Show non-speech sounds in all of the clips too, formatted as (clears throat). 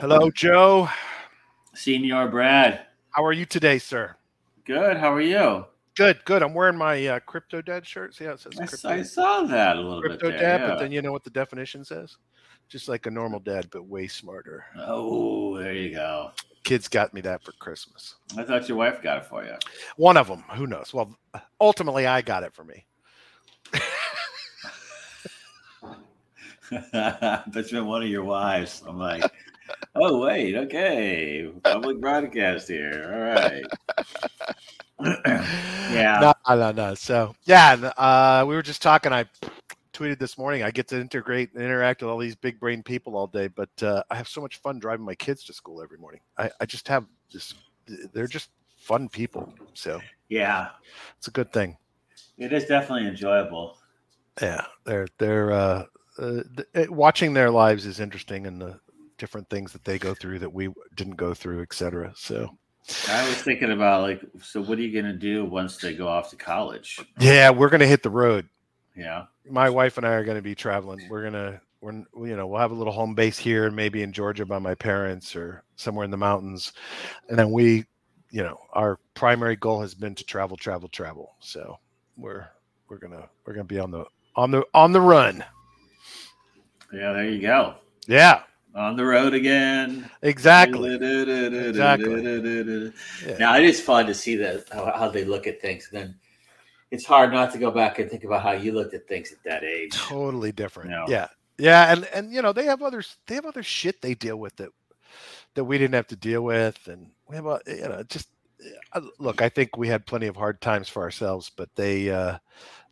Hello, Joe. Senior Brad. How are you today, sir? Good. How are you? Good, good. I'm wearing my uh, crypto dad shirt. See how it says I, crypto, I saw that a little crypto bit. dad, There, but then you know what the definition says? Just like a normal dad, but way smarter. Oh, there you go. Kids got me that for Christmas. I thought your wife got it for you. One of them, who knows? Well, ultimately, I got it for me. (laughs) That's been one of your wives. I'm like, oh wait, okay, public broadcast here. All right. (clears throat) Yeah. No, no, no. So, yeah, uh, we were just talking. I tweeted this morning. I get to integrate and interact with all these big brain people all day, but uh, I have so much fun driving my kids to school every morning. I, I just have this. They're just fun people. So Yeah, it's a good thing. it is definitely enjoyable. Yeah, they're they're uh, uh, watching their lives is interesting and the different things that they go through that we didn't go through, et cetera. So I was thinking about like, so what are you gonna do once they go off to college? yeah, we're gonna hit the road. Yeah. My wife and I are gonna be traveling. We're gonna we're you know we'll have a little home base here and maybe in Georgia by my parents or somewhere in the mountains, and then we, you know, our primary goal has been to travel, travel, travel. So we're we're gonna we're gonna be on the on the on the run. Yeah. There you go. Yeah, On the road again. exactly. Exactly. (laughs) Yeah. Now it is fun to see that how, how they look at things. And then it's hard not to go back and think about how you looked at things at that age. totally different. No. Yeah, yeah, and and you know they have others. They have other shit they deal with that that we didn't have to deal with, and we have a you know just uh, look. I think we had plenty of hard times for ourselves, but they uh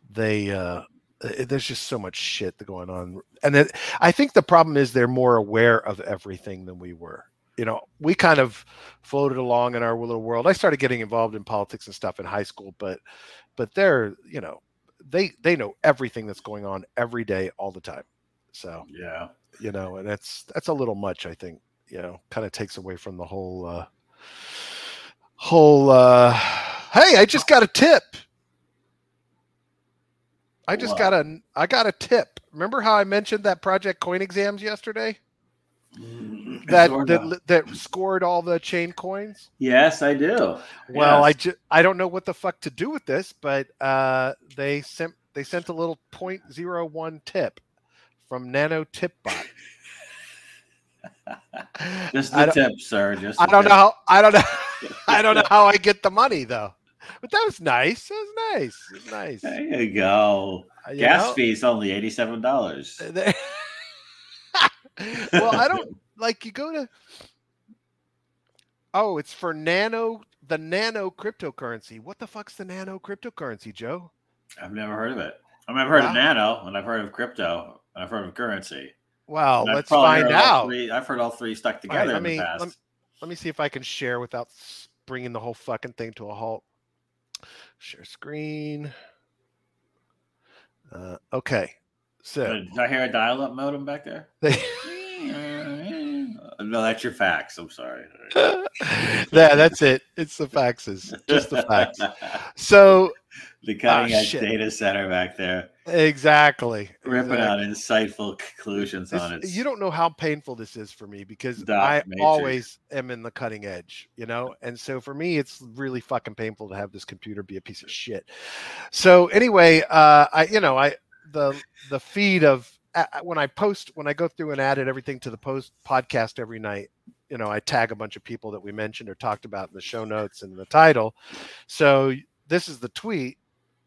they uh, there's just so much shit going on. And it, i think the problem is they're more aware of everything than we were. You know we kind of floated along in our little world. I started getting involved in politics and stuff in high school but but they're you know they they know everything that's going on every day all the time. So Yeah. you know and that's that's a little much i think you know kind of takes away from the whole uh whole uh (sighs) hey i just got a tip i just What? got a i got a tip remember how i mentioned that project coin exams yesterday that that, of. that scored all the chain coins Yes, I do. well i Yes. ju- i don't know what the fuck to do with this but uh they sent they sent a little 0.01 tip from nano tipbot (laughs) just I the tip, sir. Just I don't know how I don't know (laughs) I don't know how I get the money though. But that was nice. That was nice. It was nice. There you go. Uh, you Gas know? fee's only eighty-seven dollars. Uh, (laughs) well, I don't like you go to Oh, it's for nano the nano cryptocurrency. What the fuck's the nano cryptocurrency, Joe? I've never heard of it. I mean, I've heard Wow. of nano, and I've heard of crypto, and I've heard of currency. Well, let's find out. Three, I've heard all three stuck together right, in let me the past. let, me- let me see if I can share without bringing the whole fucking thing to a halt. Share screen. Uh, okay, so Uh, Did I hear a dial-up modem back there? (laughs) no, that's your fax. I'm sorry. (laughs) yeah, that's it. It's the faxes, just the facts. (laughs) So the cutting Ah, edge shit. data center back there, exactly, ripping exactly. out insightful conclusions on it. you don't know how painful this is for me because Doc I Matrix. always am in the cutting edge, you know? And so for me, it's really fucking painful to have this computer be a piece of shit. So anyway, uh, I, you know, I, the, the feed of when I post, when I go through and added everything to the post podcast every night, you know, I tag a bunch of people that we mentioned or talked about in the show notes and the title. So this is the tweet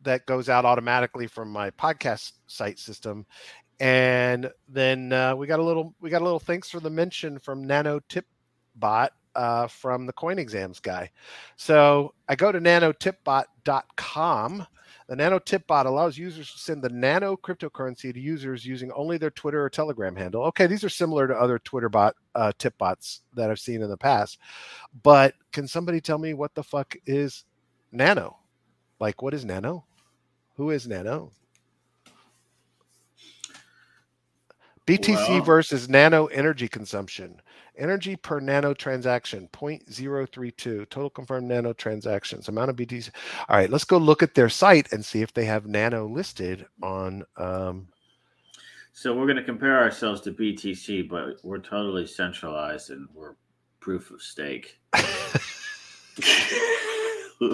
that goes out automatically from my podcast site system. And then uh, we got a little we got a little thanks for the mention from nano tip bot uh, from the coin exams guy. So i go to nanotipbot.com the nano tip bot allows users to send the nano cryptocurrency to users using only their twitter or telegram handle. Okay these are similar to other twitter bot uh, tip bots that i've seen in the past but can somebody tell me what the fuck is nano? Like what is nano who is nano BTC versus nano energy consumption. Energy per nano transaction 0.032. Total confirmed nano transactions. Amount of BTC. All right, let's go look at their site and see if they have nano listed on. Um, So we're going to compare ourselves to BTC, but we're totally centralized and we're proof of stake. (laughs) (laughs) All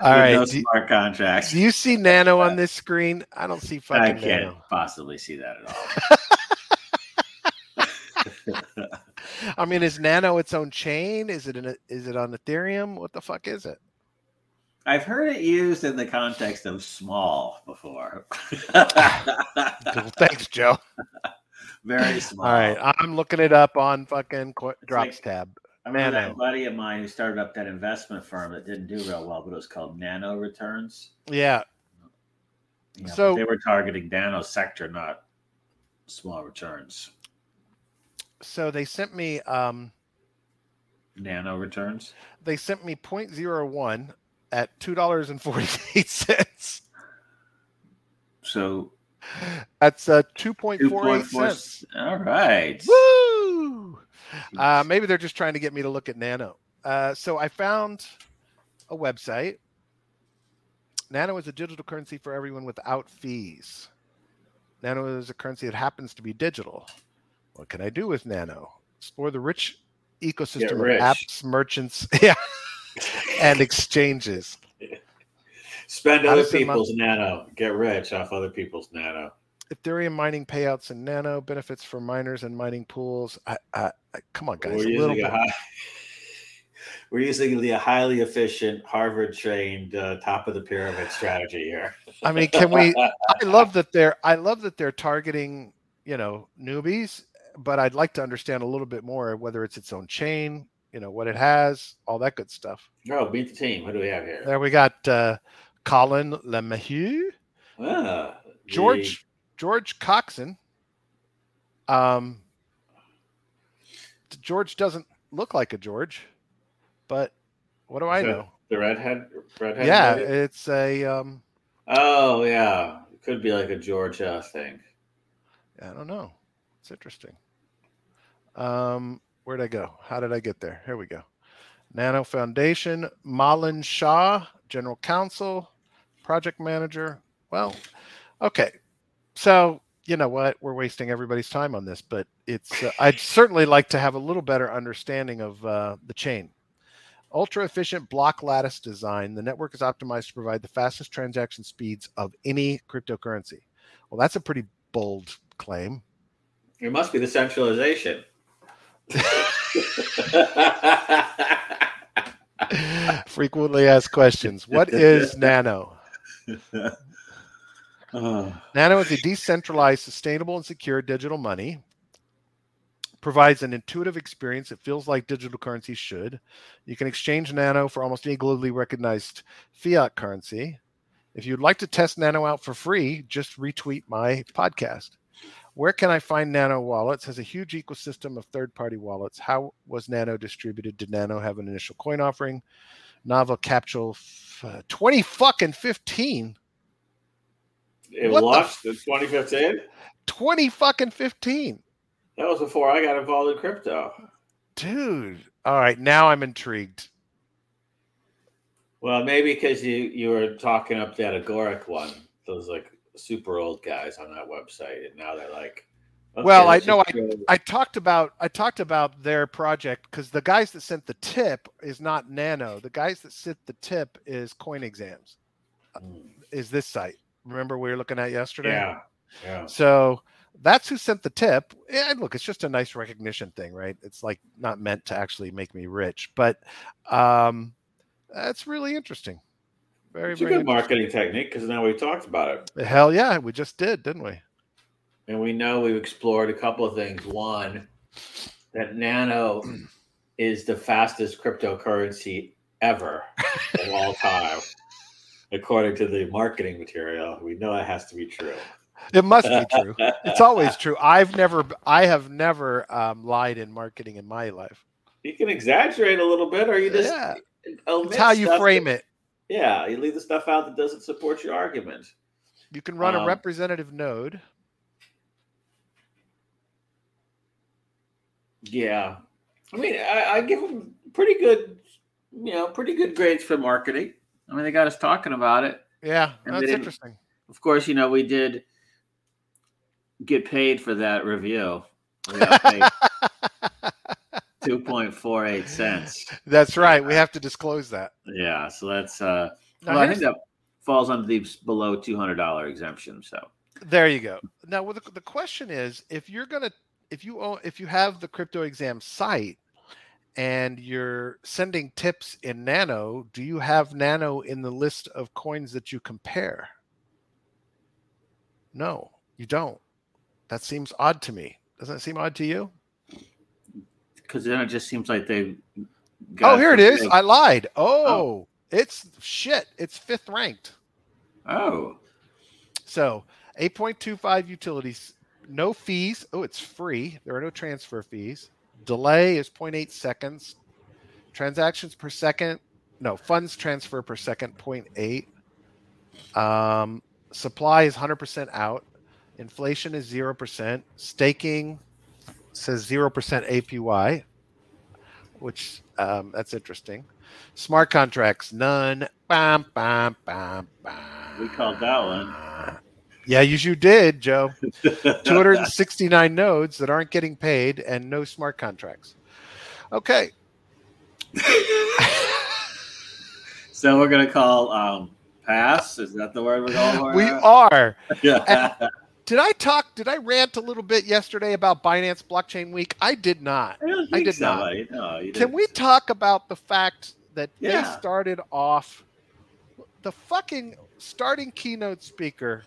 right. no do, smart contracts. do you see Nano on this (laughs) screen? I don't see fucking. I can't Nano. possibly see that at all. (laughs) I mean, is Nano its own chain? Is it in a, is it on Ethereum? What the fuck is it? I've heard it used in the context of small before. Thanks, Joe. Very small. All right, I'm looking it up on fucking Qu- Drops like- tab. I remember Nano. that buddy of mine who started up that investment firm that didn't do real well, but it was called Nano Returns. Yeah, know, So- they were targeting nano sector, not small returns. so they sent me um Nano returns. they sent me 0.01 at two dollars and forty eight cents. So That's uh two point two four point eight four. cents. All right. Woo! Uh, maybe they're just trying to get me to look at Nano. Uh, so I found a website. Nano is a digital currency for everyone without fees. Nano is a currency that happens to be digital. What can I do with Nano? Explore the rich ecosystem rich. of apps, merchants, (laughs) yeah, and exchanges. Spend other people's nano. Get rich off other people's nano. Ethereum mining payouts and Nano benefits for miners and mining pools. I, I, I, come on, guys, We're a little using a high, (laughs) we're using the highly efficient, Harvard trained, uh, top of the pyramid strategy here. I mean, can we? (laughs) I love that they're. I love that they're targeting, you know, newbies. But I'd like to understand a little bit more whether it's its own chain, you know, what it has, all that good stuff. Oh, beat the team. What do we have here? There we got uh, Colin Lemahieu, Ah, George George Coxon. Um, George doesn't look like a George, but what do I Is know? The redhead. Redhead. Yeah, it's a. Um, Oh yeah, it could be like a George uh, thing. I don't know. It's interesting. Um, where'd I go? How did I get there? Here we go. Nano Foundation, Malin Shah, General Counsel, Project Manager. Well, okay. So you know what? We're wasting everybody's time on this, but it's. Uh, I'd (laughs) certainly like to have a little better understanding of uh, the chain. Ultra efficient block lattice design. The network is optimized to provide the fastest transaction speeds of any cryptocurrency. Well, that's a pretty bold claim. It must be the centralization. (laughs) (laughs) Frequently asked questions. What is (laughs) Nano? Oh, Nano is a decentralized, sustainable, and secure digital money. Provides an intuitive experience. It feels like digital currency should. You can exchange Nano for almost any globally recognized fiat currency. If you'd like to test Nano out for free, just retweet my podcast. Where can I find Nano wallets? Has a huge ecosystem of third-party wallets. How was Nano distributed? Did Nano have an initial coin offering? Novel capsule uh, 20 fucking 15. it What the launched in 2015. 20 fucking 15. That was before I got involved in crypto. Dude. All right, now I'm intrigued. Well, maybe because you you were talking up that Agoric one, those like super old guys on that website, and now they're like, okay, Well, I know go- I talked about I talked about their project because the guys that sent the tip is not Nano. The guys that sent the tip is Coin Exams. Mm, Is this site? Remember we were looking at yesterday? yeah, yeah. So that's who sent the tip. And look, it's just a nice recognition thing, right? It's like not meant to actually make me rich, but um, that's really interesting. Very, It's a very good marketing technique because now we talked about it, Hell yeah, we just did, didn't we? And we know we've explored a couple of things. One, that Nano (clears throat) is the fastest cryptocurrency ever of all (laughs) time, according to the marketing material. We know it has to be true. It must be true. It's always (laughs) true. I've never, I have never um, lied in marketing in my life. You can exaggerate a little bit, or you just yeah, it's how you frame that- it. Yeah, you leave the stuff out that doesn't support your argument. You can run a Um, representative node. Yeah, I mean, I, I give them pretty good, you know, pretty good grades for marketing. I mean, they got us talking about it. Yeah, and that's interesting. Of course, you know, we did get paid for that review. We got (laughs) paid two point four eight cents. That's right. We have to disclose that. Yeah, so that's uh. Now, well, I think that falls under the below two hundred dollar exemption. So There you go. Now, well, the, the question is, if you're gonna, if you own, if you have the crypto exam site, and you're sending tips in Nano, do you have Nano in the list of coins that you compare? No, you don't. That seems odd to me. Doesn't it seem odd to you? because then it just seems like they. oh, here it is. I lied. Oh. oh, it's shit. It's fifth ranked. oh, So 8.25 utilities, no fees. Oh, it's free. There are no transfer fees. Delay is 0.8 seconds. Transactions per second, no, funds transfer per second, 0.8. Um, supply is 100% out. Inflation is 0%. Staking says 0% APY, which um, that's interesting. Smart contracts, none. Bam, bam, bam, bam. we called that one. Yeah, you, you did, Joe. (laughs) 269 nodes that aren't getting paid and no smart contracts. Okay. (laughs) so we're gonna call um pass. Is that the word we're going for? We are. (laughs) Yeah. Did I talk? Did I rant a little bit yesterday about Binance Blockchain Week? I did not. I I did so, not. No, Can didn't. we talk about the fact that they started off the fucking starting keynote speaker?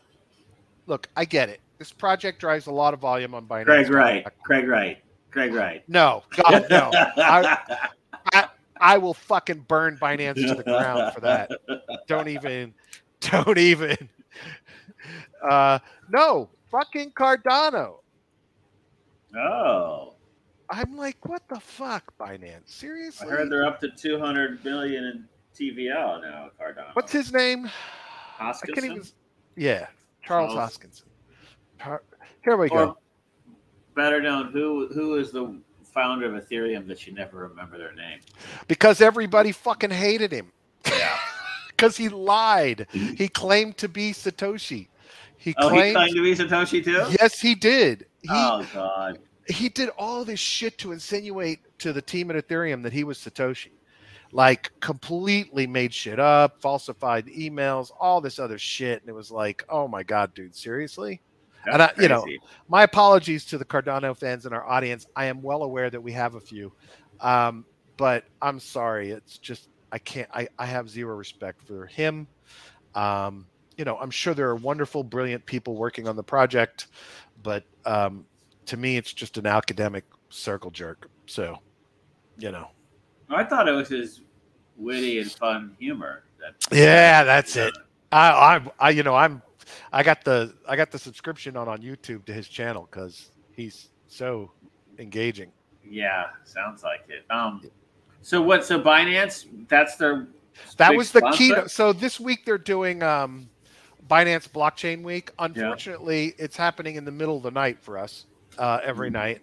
Look, I get it. This project drives a lot of volume on Binance. Craig Wright. Craig Wright. Craig Wright. No, God, no. (laughs) I, I will fucking burn Binance to the ground for that. Don't even, don't even. Uh, no, fucking Cardano. oh, I'm like, what the fuck, Binance? Seriously? I heard they're up to two hundred million in TVL now. Cardano. What's his name? I can't Hoskinson? even. Yeah, Charles Charles. Hoskinson. Here we go. Better known, who who is the founder of Ethereum that you never remember their name? Because everybody fucking hated him. Yeah. (laughs) Because he lied. Mm-hmm. He claimed to be Satoshi. He Oh, he claimed. claimed to be Satoshi too. yes, he did. He oh God. he did all this shit to insinuate to the team at Ethereum that he was Satoshi. Like completely made shit up, falsified emails, all this other shit. And it was like, oh my God, dude, seriously? That's And I- you know. My apologies to the Cardano fans in our audience. I am well aware that we have a few. Um, but I'm sorry. It's just I can't I, I have zero respect for him. Um, you know, I'm sure there are wonderful, brilliant people working on the project, but um, to me it's just an academic circle jerk. So, you know. I thought it was his witty and fun humor. That Yeah, that's it. I, I, I, you know, I'm, I got the, I got the subscription on on YouTube to his channel because he's so engaging. Yeah, sounds like it. Um, so what? So Binance, that's their That was the keynote. So this week they're doing um, Binance Blockchain Week. Unfortunately, it's happening in the middle of the night for us uh, every Mhm. night.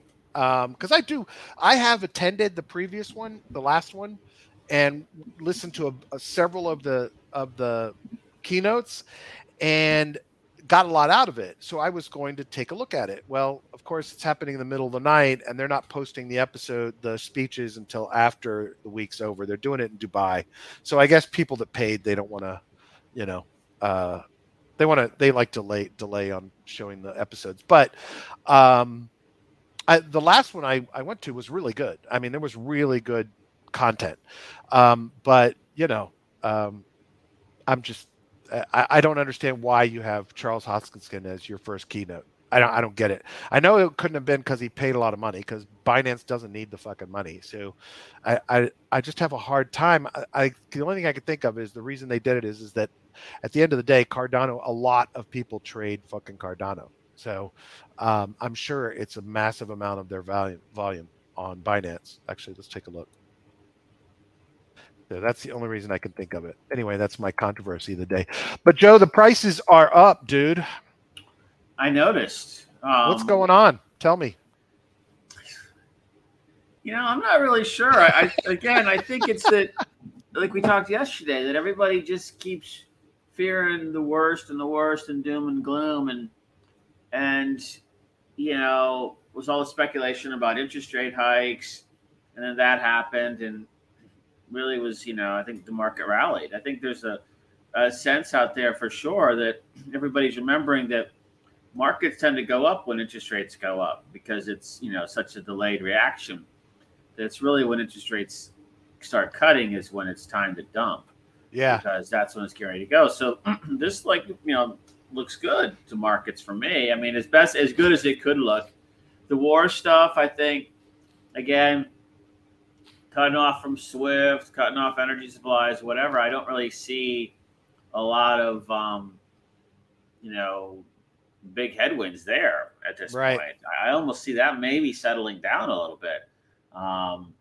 Because I do, I have attended the previous one, the last one, and listened to a, a- several of the of the keynotes, and got a lot out of it. So I was going to take a look at it. Well, of course, it's happening in the middle of the night, and they're not posting the episode, the speeches until after the week's over. They're doing it in Dubai. So I guess people that paid, they don't want to, you know, uh, they want to, they like delay delay on showing the episodes. But um, I, the last one I, I went to was really good. I mean, there was really good content. Um, but you know, um, I'm just, I, I don't understand why you have Charles Hoskinson as your first keynote. I don't, I don't get it. I know it couldn't have been because he paid a lot of money because Binance doesn't need the fucking money. So I, I, I just have a hard time. I, I, the only thing I can think of is the reason they did it is, is that at the end of the day, Cardano, a lot of people trade fucking Cardano. So um, I'm sure it's a massive amount of their volume, volume on Binance. Actually, let's take a look. So that's the only reason I can think of it. Anyway, that's my controversy of the day. But Joe, the prices are up, dude. I noticed. Um, What's going on? Tell me. You know, I'm not really sure. I, I again, I think it's that, like we talked yesterday, that everybody just keeps fearing the worst and the worst and doom and gloom, and and you know, was all the speculation about interest rate hikes, and then that happened, and really was, you know, I think the market rallied. I think there's a, a sense out there for sure that everybody's remembering that markets tend to go up when interest rates go up because it's you know such a delayed reaction. That's really when interest rates start cutting is when it's time to dump. Yeah, because that's when it's getting ready to go. So (clears throat) this like you know looks good to markets for me. I mean, as best as good as it could look. The war stuff, I think, again, cutting off from SWIFT, cutting off energy supplies, whatever. I don't really see a lot of, um, you know, big headwinds there at this right. point. I almost see that maybe settling down a little bit. Um,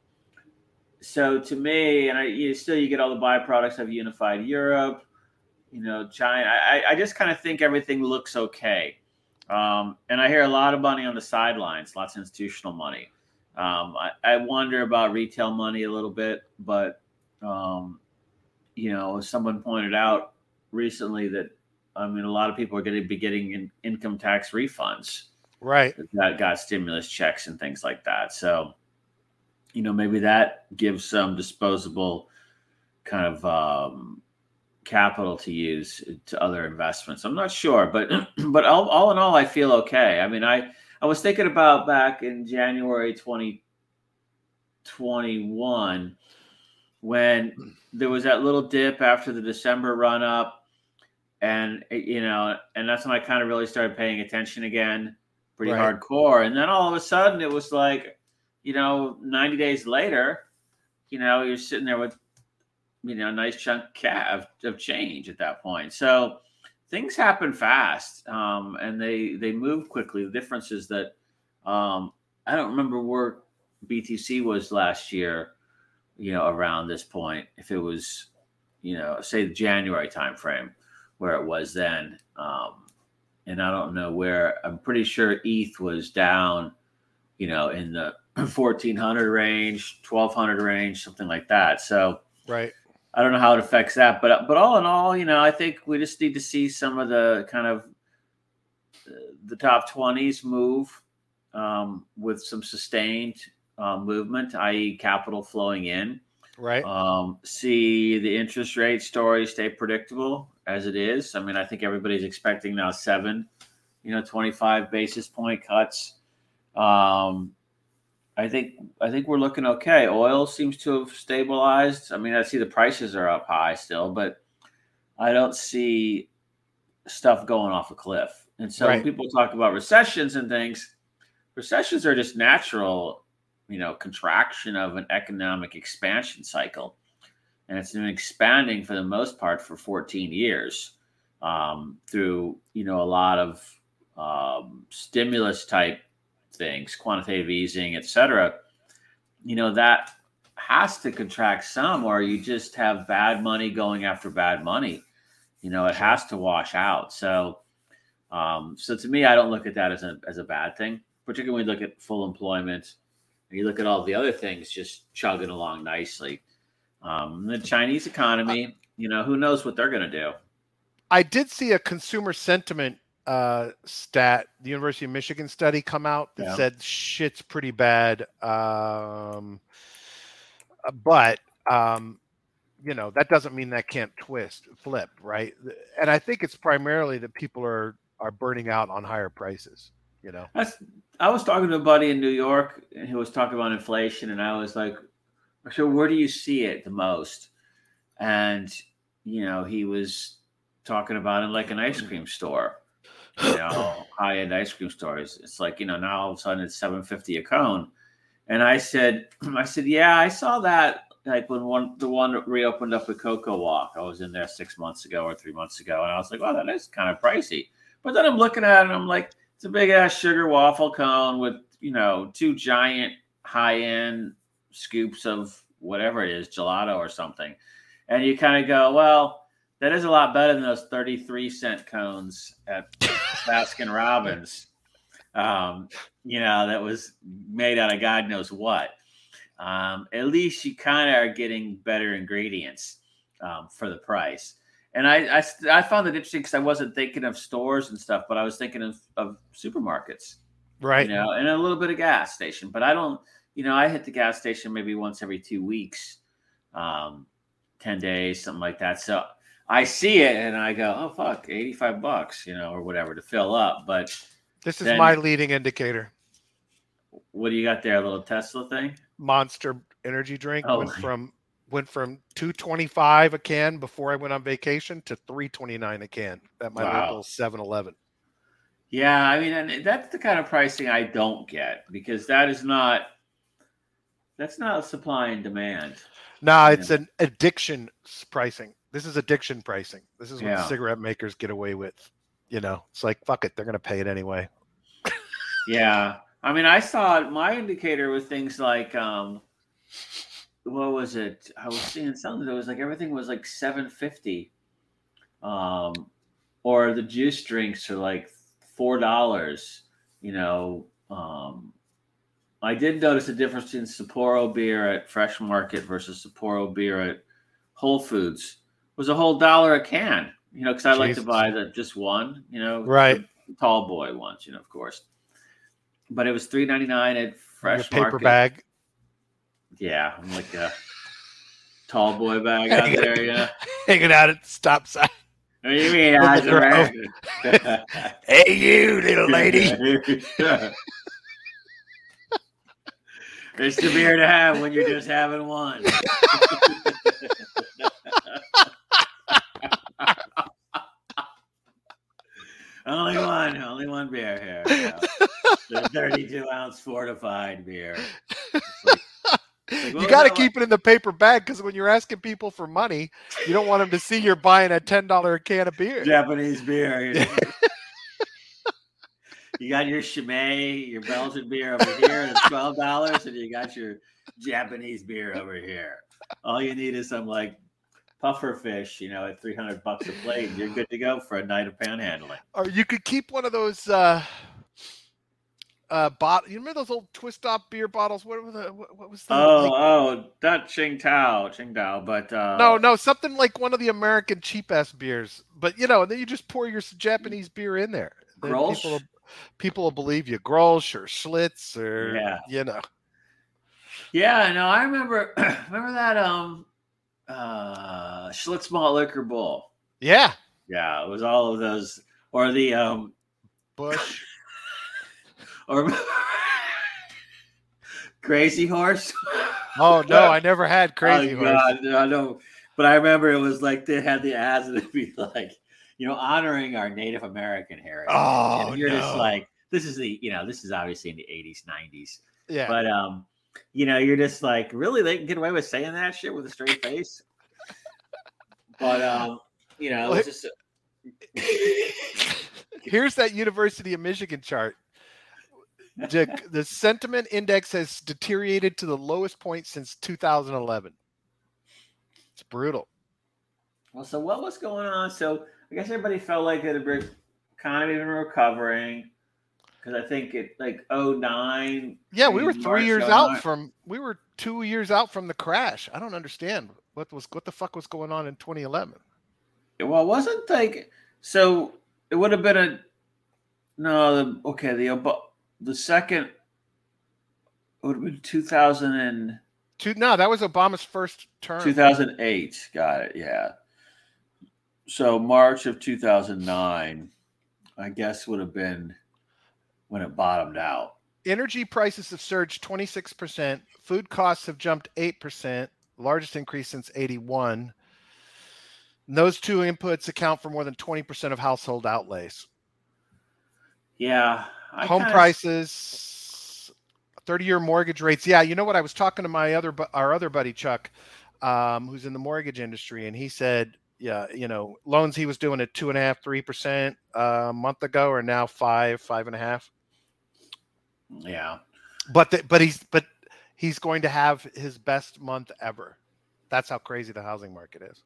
so to me, and I you still you get all the byproducts of unified Europe you know, China. I, I just kind of think everything looks okay. Um, and I hear a lot of money on the sidelines, lots of institutional money. Um, I, I, wonder about retail money a little bit, but um, you know, someone pointed out recently that I mean, a lot of people are going to be getting in, income tax refunds, right? That got stimulus checks and things like that. So, you know, maybe that gives some disposable kind of um, capital to use to other investments. I'm not sure, but (clears throat) but all, all in all, I feel okay. I mean, I I was thinking about back in January 2021 when there was that little dip after the December run up, and you know, and that's when I kind of really started paying attention again, pretty right. hardcore. And then all of a sudden, it was like, you know, 90 days later, you know, you're sitting there with you know, a nice chunk of, of change at that point. So things happen fast um, and they they move quickly. The difference is that um, I don't remember where BTC was last year, you know, around this point. If it was, you know, say the January timeframe where it was then. Um, and I don't know where. I'm pretty sure ETH was down, you know, in the (clears throat) 1400 range, 1200 range, something like that. So, right. I don't know how it affects that, but but all in all, you know, I think we just need to see some of the kind of uh, the top twenties move um, with some sustained uh, movement, i.e., capital flowing in. Right. Um, see the interest rate story stay predictable as it is. I mean, I think everybody's expecting now seven, you know, twenty-five basis point cuts. Um, I think I think we're looking okay. Oil seems to have stabilized. I mean, I see the prices are up high still, but I don't see stuff going off a cliff. And so right. people talk about recessions and things, recessions are just natural, you know, contraction of an economic expansion cycle. And it's been expanding for the most part for 14 years um, through, you know, a lot of um, stimulus type things, quantitative easing, et cetera, you know, that has to contract some or you just have bad money going after bad money. You know, it has to wash out. So, um, so to me, I don't look at that as a, as a bad thing, particularly when you look at full employment and you look at all the other things just chugging along nicely. Um, the Chinese economy, you know, who knows what they're going to do. I did see a consumer sentiment uh, stat, the University of Michigan study come out that yeah. said shit's pretty bad. Um, but um, you know that doesn't mean that can't twist, flip, right? And I think it's primarily that people are are burning out on higher prices. You know, That's, I was talking to a buddy in New York who was talking about inflation, and I was like, "So where do you see it the most?" And you know, he was talking about it like an ice cream store you know, high end ice cream stores. It's like, you know, now all of a sudden it's 750 a cone. And I said, (clears throat) I said, yeah, I saw that like when one the one reopened up with CocoWalk. I was in there six months ago or three months ago, and I was like, "Wow, that is kind of pricey." But then I'm looking at it, and I'm like, "It's a big ass sugar waffle cone with you know two giant high end scoops of whatever it is, gelato or something," and you kind of go, "Well." That is a lot better than those 33 cent cones at Baskin Robbins. Um, you know, that was made out of God knows what. Um, at least you kind of are getting better ingredients um, for the price. And I, I, I found it interesting because I wasn't thinking of stores and stuff, but I was thinking of, of supermarkets. Right. You know, and a little bit of gas station. But I don't, you know, I hit the gas station maybe once every two weeks, um, 10 days, something like that. So I see it and I go, oh, fuck, 85 bucks, you know, or whatever to fill up. But This is Then- my leading indicator. what do you got there? A little Tesla thing? Monster energy drink Oh. went from went from 225 a can before I went on vacation to 329 a can at my Wow. local 7-Eleven. Yeah, I mean, and that's the kind of pricing I don't get because that is not that's not supply and demand. Nah, Yeah. it's an addiction pricing. This is addiction pricing. This is what Yeah. cigarette makers get away with. You know, it's like fuck it, they're gonna pay it anyway. (laughs) Yeah, I mean, I saw. My indicator was things like, um, what was it? I was seeing something that was like everything was like seven fifty, um, or the juice drinks are like four dollars. You know, um, I did notice a difference in Sapporo beer at Fresh Market versus Sapporo beer at Whole Foods. Was a whole dollar a can. You know, because I like to buy the just one. You know, Right. tall boy ones. You know, of course. But it was three ninety nine at Your Fresh paper Market. bag. Yeah, I'm like a tall boy bag (laughs) out there. Yeah. hanging out at the stop sign. What do you mean? With I the American? (laughs) Hey you little lady. (laughs) it's the beer to have when you're just having one. Only (laughs) one, only one beer here. yeah. (laughs) The 32 ounce fortified beer. Like- like, you got to keep it in the paper bag because when you're asking people for money, you don't want them to see you're buying a ten dollar can of beer. Japanese beer. You, know? (laughs) You got your Chimay, your Belgian beer over here, and it's twelve dollars, and you got your Japanese beer over here. All you need is some like puffer fish, you know, at three hundred bucks a plate, you're good to go for a night of panhandling. Or you could keep one of those uh uh bot you remember those old twist top beer bottles? What was the what, what was the Oh, like- oh, not Qingdao, Qingdao, but uh, no, no, something like one of the American cheap ass beers. But you know, and then you just pour your Japanese beer in there. Grolsch? People will, people will believe you. Grolsch or Schlitz or Yeah. you know. Yeah, no, I remember (clears throat) remember that um uh Schlitz malt liquor bowl. Yeah. Yeah, it was all of those or the um Busch. (laughs) or Crazy Horse. Oh no, I never had (laughs) crazy oh, horse. God, no, no. But I remember it was like they had the ads and it'd be like, you know, honoring our Native American heritage. Oh, and you're just like, this is the, you know, this is obviously in the 80s, 90s. Yeah. But um, you know, you're just like, really, they can get away with saying that shit with a straight face. but um, you know, it was just (laughs) Here's that University of Michigan chart. The, the sentiment index has deteriorated to the lowest point since 2011. It's brutal. well. So what was going on? So I guess everybody felt like the economy been recovering because I think it like 09 Yeah, we were March, three years 09. out from we were two years out from the crash. I don't understand what was what the fuck was going on in 2011. Well, it wasn't like so. It would have been a no. The, okay, the Ob- the second would have been 2000 and Two, no, that was Obama's first term. 2008. Got it. Yeah. So March of 2009, I guess would have been when it bottomed out. Energy prices have surged 26%. Food costs have jumped 8%, largest increase since 81. And those two inputs account for more than 20% of household outlays. Yeah. I Home kinda- prices, 30-year mortgage rates. Yeah, you know what? I was talking to my other, our other buddy Chuck, um, who's in the mortgage industry, and he said, yeah, you know, loans he was doing at two and a half, three percent uh, a month ago are now five, five and a half. Yeah. but the, but he's but he's going to have his best month ever. That's how crazy the housing market is.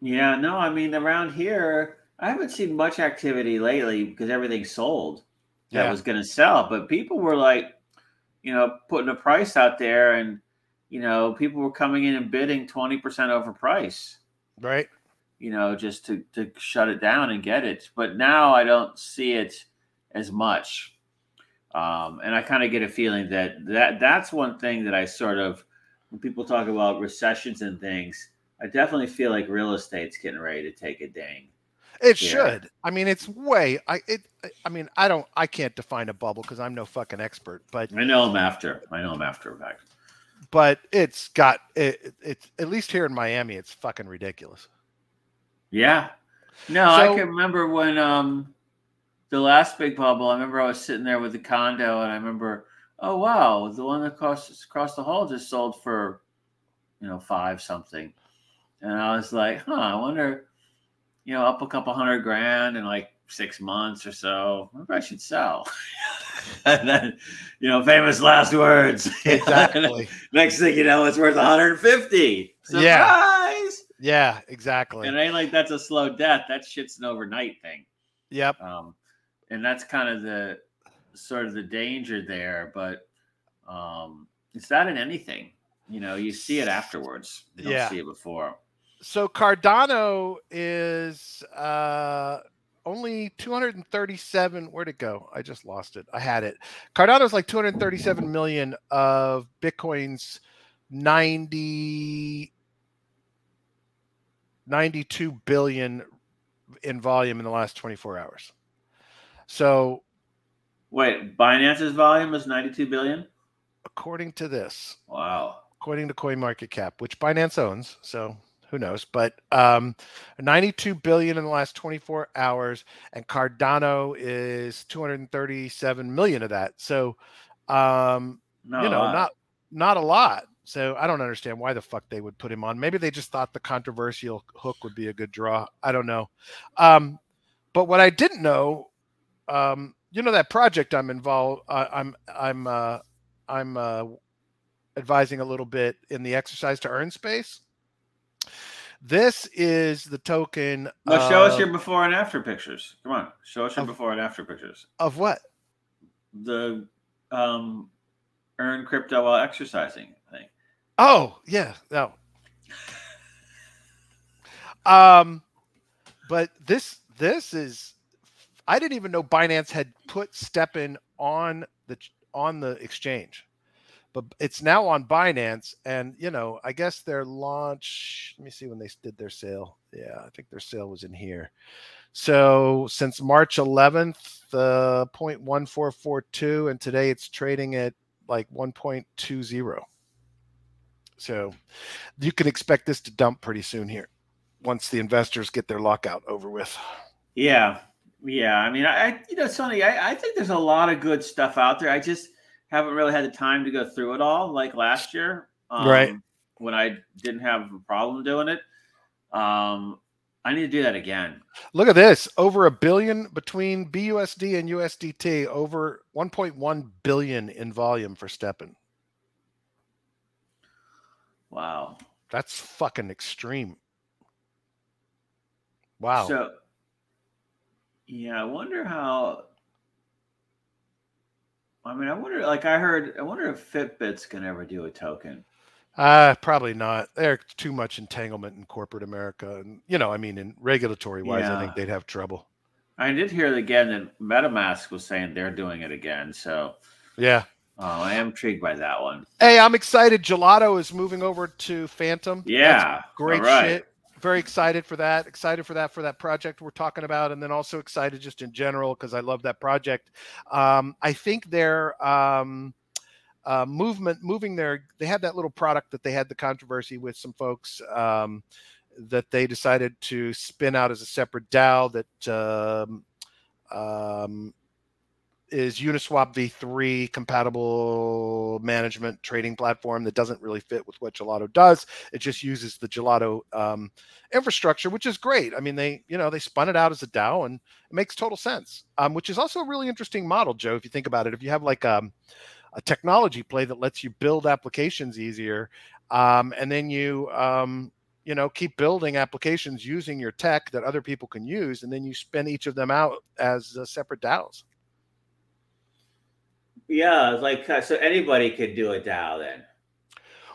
Yeah. No, I mean around here, I haven't seen much activity lately because everything's sold. that Yeah. was going to sell, but people were like, you know, putting a price out there, and you know, people were coming in and bidding twenty percent over price, Right? you know, just to to shut it down and get it. But now I don't see it as much. Um, and I kind of get a feeling that, that that's one thing that I sort of when people talk about recessions and things, I definitely feel like real estate's getting ready to take a ding. It Yeah. should. I mean, it's way. I it. I mean, I don't. I can't define a bubble because I'm no fucking expert. But I know I'm after. I know I'm after a fact. but it's got it. It's at least here in Miami, it's fucking ridiculous. Yeah. No, I can remember when um the last big bubble. I remember I was sitting there with the condo, and I remember, oh wow, the one across across the hall just sold for, you know, five something, and I was like, huh, I wonder, you know, up a couple hundred grand in like six months or so. Maybe I should sell. (laughs) and then, you know, famous last words. (laughs) Exactly. Next thing you know, it's worth 150. Surprise! Yeah. yeah. Exactly. And it ain't like that's a slow death. That shit's an overnight thing. Yep. Um, and that's kind of the sort of the danger there. But um, it's not in anything. You know, you see it afterwards. You don't Yeah. see it before. So Cardano is uh only 237 where'd it go i just lost it i had it cardano's like 237 million of bitcoin's 90 92 billion in volume in the last 24 hours so Wait, Binance's volume is 92 billion? according to this Wow. according to CoinMarketCap, which Binance owns. So who knows? But um, 92 billion in the last 24 hours, and Cardano is 237 million of that. So, um, No, you know, not not a lot. So I don't understand why the fuck they would put him on. Maybe they just thought the controversial hook would be a good draw. I don't know. Um, but what I didn't know, um, you know, that project I'm involved, uh, I'm I'm uh, I'm uh, advising a little bit in the exercise to earn space. This is the token. Well, show us your before and after pictures. Come on, show us your Of- before and after pictures. of what? The um, earn crypto while exercising thing. Oh, yeah, no. (laughs) Um, but this this is I didn't even know Binance had put STEPN on the on the exchange, but it's now on Binance, and you know I guess their launch. Let me see when they did their sale. Yeah, I think their sale was in here. So since March 11th, uh, the 0.1442, and today it's trading at like 1.20. So you can expect this to dump pretty soon here once the investors get their lockout over with. Yeah, yeah. I mean, I, you know, Sonny, I, I think there's a lot of good stuff out there. I just haven't really had the time to go through it all, like last year, um, Right. When I didn't have a problem doing it. Um, I need to do that again. Look at this over a billion between BUSD and USDT, over 1.1 billion in volume for STEPN. Wow. That's fucking extreme. Wow. So, yeah, I wonder how. I mean, I wonder. Like, I heard. I wonder if Fitbit's gonna ever do a token. Uh, probably not. There's too much entanglement in corporate America. And, you know, I mean, in regulatory wise, I think they'd have trouble. I did hear again that MetaMask was saying they're doing it again. So, Yeah. uh, I am intrigued by that one. Hey, I'm excited. Gelato is moving over to Fantom. That's Yeah, great all right. shit. Very excited for that. Excited for that for that project we're talking about, and then also excited just in general because I love that project. Um, I think their um, uh, movement, moving their, they had that little product that they had the controversy with some folks um, that they decided to spin out as a separate DAO that um, um, is Uniswap v3 compatible management trading platform that doesn't really fit with what Gelato does. It just uses the Gelato um, infrastructure, which is great. I mean, they you know they spun it out as a DAO, and it makes total sense. Um, which is also a really interesting model, Joe. If you think about it, if you have like um, a technology play that lets you build applications easier, um, and then you um, you know keep building applications using your tech that other people can use, and then you spin each of them out as uh, separate DAOs. Yeah, like uh, so anybody could do a DAO then.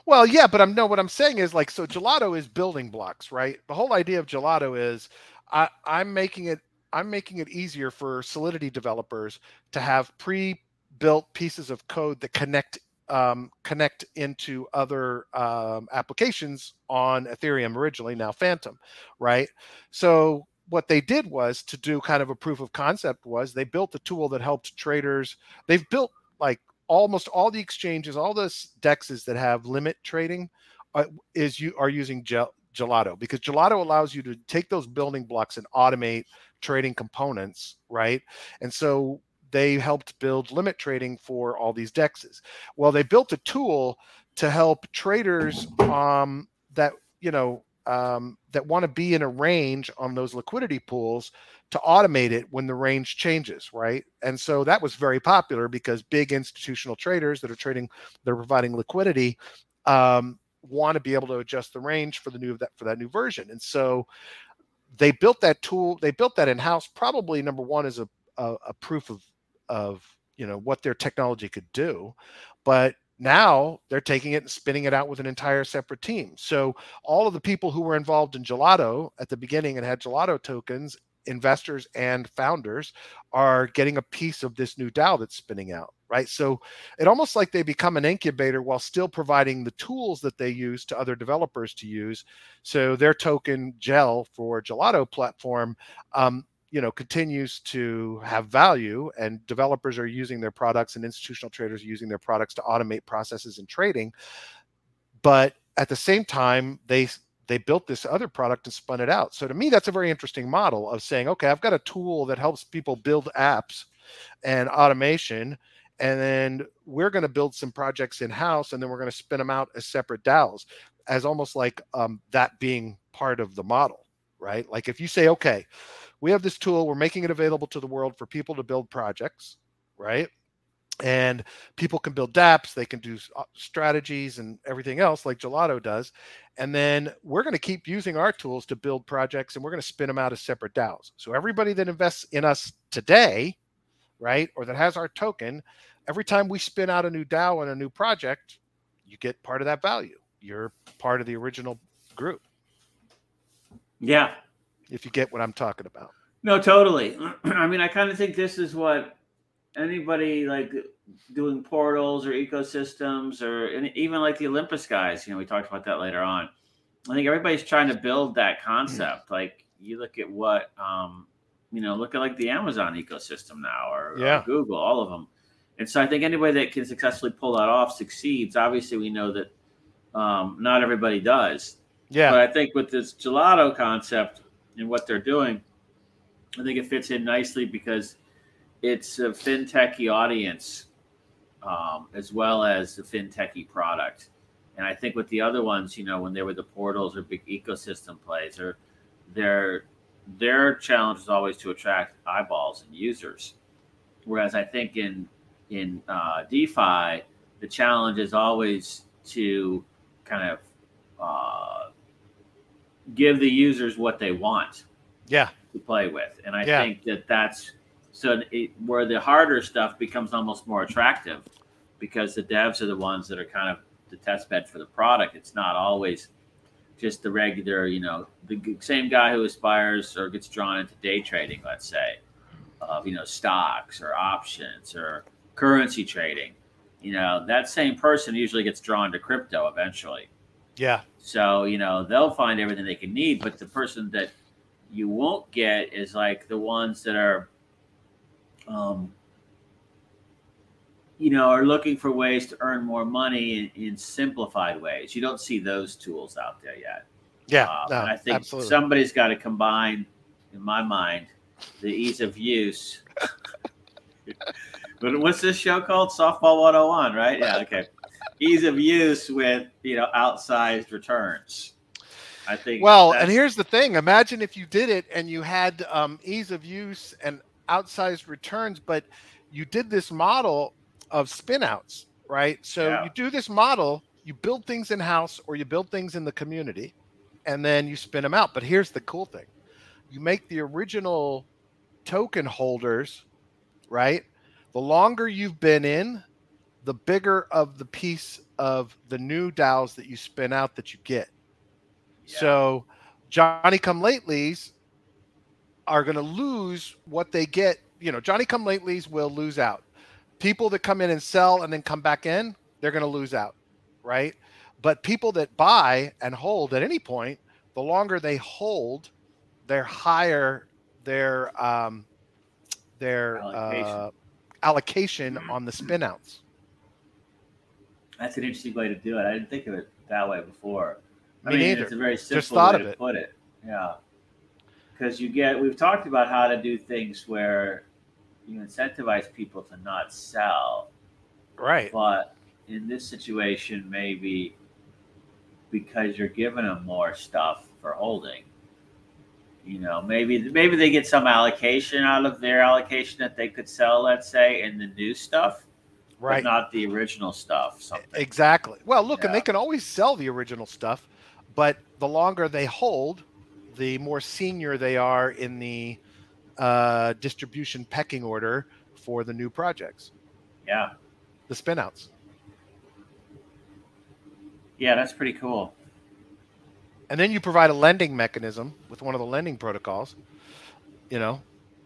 Well, yeah, but I'm no. What I'm saying is like so. Gelato is building blocks, right? The whole idea of Gelato is I, I'm making it. I'm making it easier for Solidity developers to have pre built pieces of code that connect um, connect into other um, applications on Ethereum originally, now Fantom, right? So what they did was to do kind of a proof of concept was they built a tool that helped traders. They've built like almost all the exchanges, all the dexes that have limit trading uh, is you are using gel, Gelato because Gelato allows you to take those building blocks and automate trading components, right? And so they helped build limit trading for all these dexes. Well, they built a tool to help traders um, that you know um, that want to be in a range on those liquidity pools to automate it when the range changes, right? And so that was very popular because big institutional traders that are trading, they're providing liquidity, um, want to be able to adjust the range for the new that for that new version. And so they built that tool. They built that in house. Probably number one is a, a, a proof of of you know what their technology could do but now they're taking it and spinning it out with an entire separate team. So all of the people who were involved in gelato at the beginning and had gelato tokens investors and founders are getting a piece of this new dao that's spinning out right? So it almost like they become an incubator while still providing the tools that they use to other developers to use. So their token gel for gelato platform um, you know continues to have value and developers are using their products and institutional traders are using their products to automate processes in trading. But at the same time they they built this other product and spun it out. So to me that's a very interesting model of saying okay i've got a tool that helps people build apps and automation and then we're going to build some projects in house and then we're going to spin them out as separate DAOs as almost like um, that being part of the model right? Like if you say okay we have this tool we're making it available to the world for people to build projects right? And people can build dapps they can do uh, strategies and everything else like gelato does. And then we're going to keep using our tools to build projects and we're going to spin them out as separate daos. So everybody that invests in us today right or that has our token every time we spin out a new dao and a new project you get part of that value. You're part of the original group. Yeah if you get what I'm talking about. No, totally. (clears throat) I mean, I kind of think this is what anybody like doing portals or ecosystems or even like the Olympus guys, you know, we talked about that later on. I think everybody's trying to build that concept. Like you look at what, um, you know, look at like the Amazon ecosystem now or, yeah. or Google, all of them. And so I think anybody that can successfully pull that off succeeds. Obviously, we know that um, not everybody does. Yeah. But I think with this gelato concept, and what they're doing, I think it fits in nicely because it's a fintechy audience um, as well as a fintechy product. And I think with the other ones, you know, when they were the portals or big ecosystem plays, or their their challenge is always to attract eyeballs and users. Whereas I think in in uh, DeFi, the challenge is always to kind of uh, give the users what they want yeah. to play with. And i yeah. think that that's so it, where the harder stuff becomes almost more attractive because the devs are the ones that are kind of the test bed for the product. It's not always just the regular you know the same guy who aspires or gets drawn into day trading let's say of you know stocks or options or currency trading. You know that same person usually gets drawn to crypto eventually yeah. So, you know, they'll find everything they can need, but the person that you won't get is like the ones that are um you know, are looking for ways to earn more money in, in simplified ways. You don't see those tools out there yet. Yeah, um, no, I think absolutely. somebody's got to combine, in my mind, the ease of use. (laughs) but what's this show called? Softball 101, right? Yeah, okay ease of use with you know outsized returns. I think. Well, and here's the thing: imagine if you did it and you had um, ease of use and outsized returns, but you did this model of spinouts, right? So yeah. you do this model, you build things in house or you build things in the community, and then you spin them out. But here's the cool thing: you make the original token holders, right? The longer you've been in, the bigger of the piece of the new DAOs that you spin out that you get. Yeah. So Johnny come latelys are going to lose what they get. You know, Johnny come latelys will lose out. people that come in and sell and then come back in, they're going to lose out, right? But people that buy and hold at any point, the longer they hold, their higher their um, their Allocation. uh, allocation on the spinouts. That's an interesting way to do it. I didn't think of it that way before. I Me mean, neither. it's a very simple thought way of to it. put it. Yeah, because you get. We've talked about how to do things where you incentivize people to not sell, Right. but in this situation, maybe because you're giving them more stuff for holding. You know, maybe maybe they get some allocation out of their allocation that they could sell, let's say, in the new stuff, Right. not the original stuff. Something. Exactly. Well, look, and they can always sell the original stuff, but the longer they hold, the more senior they are in the uh, distribution pecking order for the new projects, Yeah, the spinouts. yeah, that's pretty cool. And then you provide a lending mechanism with one of the lending protocols, you know,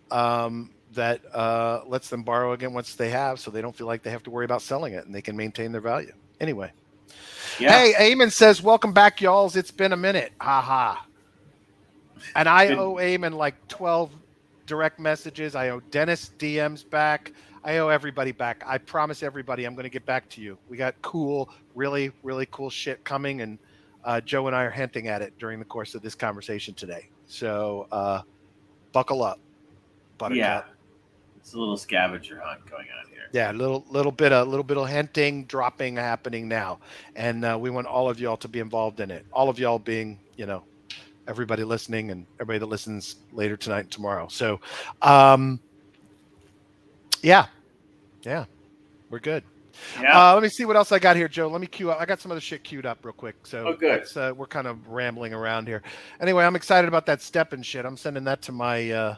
um, that uh, lets them borrow again once they have, so they don't feel like they have to worry about selling it and they can maintain their value. Anyway. Yeah, Hey, Eamon says, "Welcome back, y'alls. It's been a minute." Ha ha. And I Good. owe Eamon like twelve direct messages. I owe Dennis DMs back. I owe everybody back. I promise everybody I'm going to get back to you. We got cool, really, really cool shit coming, and uh, Joe and I are hinting at it during the course of this conversation today. So uh, buckle up, Buttercup. yeah. It's a little scavenger hunt going on here. Yeah, a little little bit of a little bit of hinting, dropping happening now, and uh, we want all of y'all to be involved in it. All of y'all being, you know, everybody listening and everybody that listens later tonight and tomorrow. So, um, yeah, yeah, we're good. Yeah, Uh, let me see what else I got here, Joe. Let me cue up. I got some other shit queued up real quick. So Oh, uh, we're kind of rambling around here. Anyway, I'm excited about that step and shit. I'm sending that to my uh,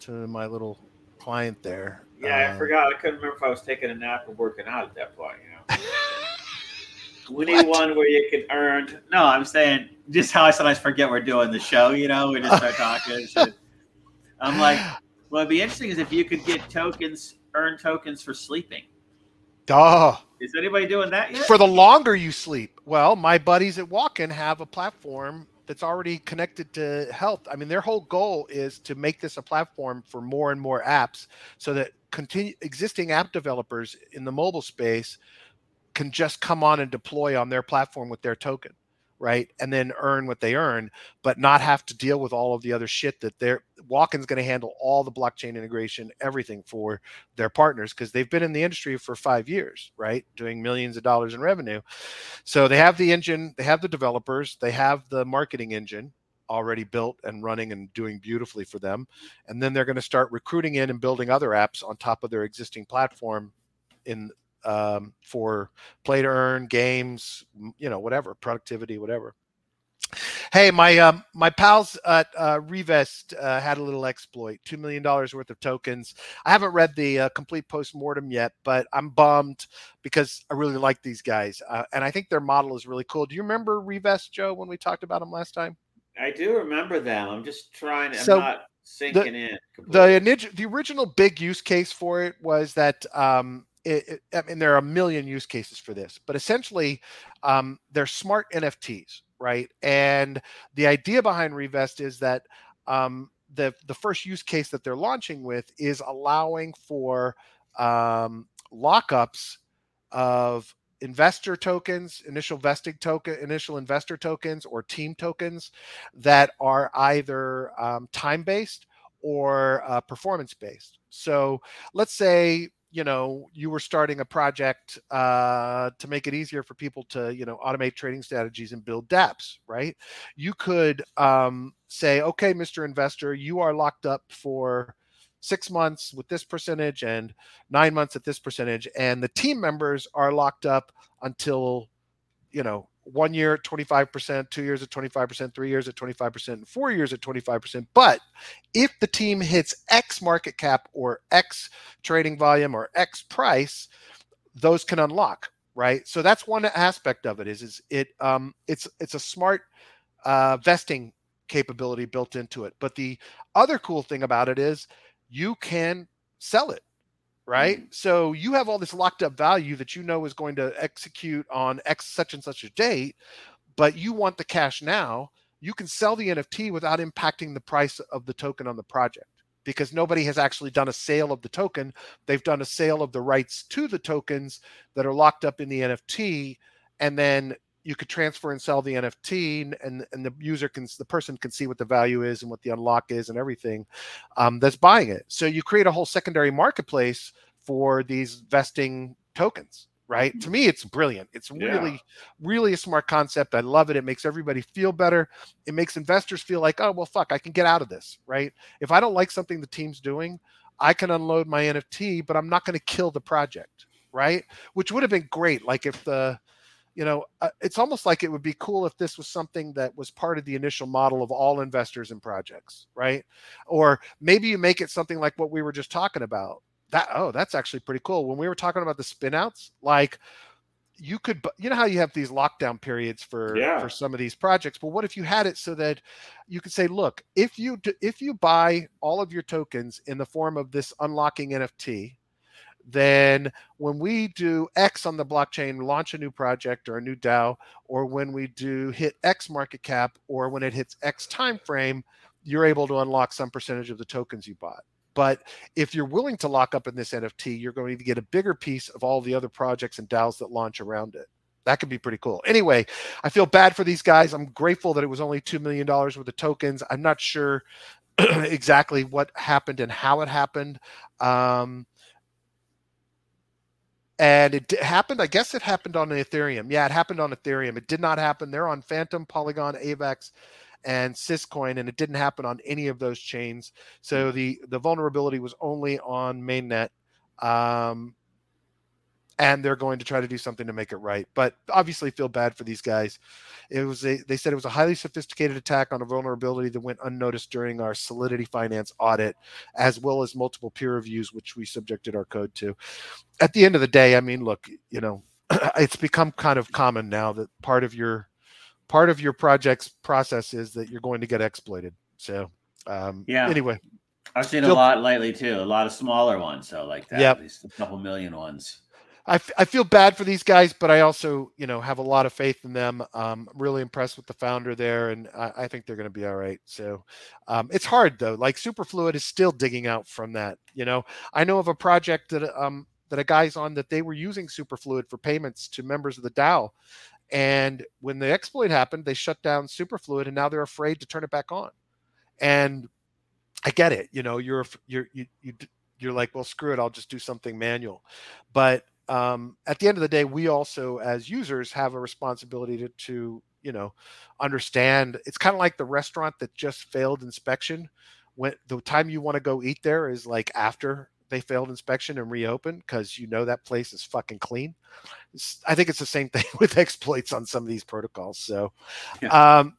to my little client there. Yeah, I Um, forgot. I couldn't remember if I was taking a nap or working out at that point. You know, we need one where you can earn. no, I'm saying just how I sometimes forget we're doing the show. You know, we just start talking. and shit. I'm like, what would be interesting is if you could get tokens, earn tokens for sleeping. Duh. Is anybody doing that yet? for the longer you sleep. Well, my buddies at Walken have a platform that's already connected to health. I mean, their whole goal is to make this a platform for more and more apps so that continue existing app developers in the mobile space can just come on and deploy on their platform with their token, right? And then earn what they earn, but not have to deal with all of the other shit that they're Walken's going to handle all the blockchain integration, everything for their partners because they've been in the industry for five years, right? Doing millions of dollars in revenue. So they have the engine, they have the developers, they have the marketing engine already built and running and doing beautifully for them. And then they're going to start recruiting in and building other apps on top of their existing platform in um, for play to earn games, you know, whatever, productivity, whatever. Hey, my um, my pals at uh, Revest uh, had a little exploit, two million dollars worth of tokens. I haven't read the uh, complete post mortem yet, but I'm bummed because I really like these guys, uh, and I think their model is really cool. Do you remember Revest, Joe, when we talked about them last time? I do remember them. I'm just trying. I'm So, not sinking in. The completely. init- the original big use case for it was that um, it, it- I mean there are a million use cases for this, but essentially um, they're smart NFTs, right? And the idea behind Revest is that um, the the first use case that they're launching with is allowing for um, lockups of investor tokens, initial vesting token, initial investor tokens, or team tokens that are either um, time based or uh, performance based. So let's say you know you were starting a project uh, to make it easier for people to you know automate trading strategies and build dApps, right? You could um, say, okay, Mr. Investor, you are locked up for six months with this percentage and nine months at this percentage, and the team members are locked up until you know one year at 25%, two years at 25%, three years at 25%, and four years at 25%. But if the team hits X market cap or X trading volume or X price, those can unlock, right? So that's one aspect of it is, is it um it's it's a smart uh vesting capability built into it. But the other cool thing about it is you can sell it right? Mhm. So you have all this locked up value that you know is going to execute on X such and such a date, but you want the cash now. You can sell the NFT without impacting the price of the token on the project because nobody has actually done a sale of the token. They've done a sale of the rights to the tokens that are locked up in the NFT, and then you could transfer and sell the NFT, and and the user can the person can see what the value is and what the unlock is and everything um, that's buying it. So you create a whole secondary marketplace for these vesting tokens. Right to me, it's brilliant. It's Yeah. really, really a smart concept. I love it. It makes everybody feel better. It makes investors feel like, oh well, fuck, I can get out of this. Right? If I don't like something the team's doing, I can unload my NFT, but I'm not going to kill the project. Right? Which would have been great. Like if the you know, uh, it's almost like it would be cool if this was something that was part of the initial model of all investors in projects, right? Or maybe you make it something like what we were just talking about. That oh, that's actually pretty cool. When we were talking about the spinouts, like you could, you know how you have these lockdown periods for Yeah. for some of these projects. But what if you had it so that you could say, look, if you d- if you buy all of your tokens in the form of this unlocking NFT, then when we do X on the blockchain, launch a new project or a new DAO, or when we do hit X market cap, or when it hits X time frame, you're able to unlock some percentage of the tokens you bought. But if you're willing to lock up in this NFT, you're going to get a bigger piece of all the other projects and DAOs that launch around it. That could be pretty cool. Anyway, I feel bad for these guys. I'm grateful that it was only $2 million worth of tokens. I'm not sure (clears throat) exactly what happened and how it happened. Um, and it happened. I guess it happened on Ethereum. Yeah, it happened on Ethereum. It did not happen. They're on Fantom, Polygon, Avax, and Syscoin, and it didn't happen on any of those chains. So the the vulnerability was only on mainnet. Um, and they're going to try to do something to make it right. But obviously, feel bad for these guys. It was a, they said it was a highly sophisticated attack on a vulnerability that went unnoticed during our Solidity Finance audit, as well as multiple peer reviews, which we subjected our code to. At the end of the day, I mean, look, you know, (clears throat) it's become kind of common now that part of your part of your project's process is that you're going to get exploited. So, um, Yeah. Anyway, I've seen a lot lately too. A lot of smaller ones, so like that. Yep. At least a couple million ones. I, f- I feel bad for these guys, but I also, you know, have a lot of faith in them. Um, I'm really impressed with the founder there, and I, I think they're going to be all right. So um, it's hard though. Like Superfluid is still digging out from that. You know, I know of a project that um, that a guy's on that they were using Superfluid for payments to members of the DAO, and when the exploit happened, they shut down Superfluid, and now they're afraid to turn it back on. And I get it. You know, you're you're you, you you're like, well, screw it. I'll just do something manual. But um, at the end of the day, we also, as users, have a responsibility to, to you know, understand. It's kind of like the restaurant that just failed inspection. When the time you want to go eat there is like after they failed inspection and reopen because you know that place is fucking clean. It's- I think it's the same (laughs) thing with exploits on some of these protocols. So, um,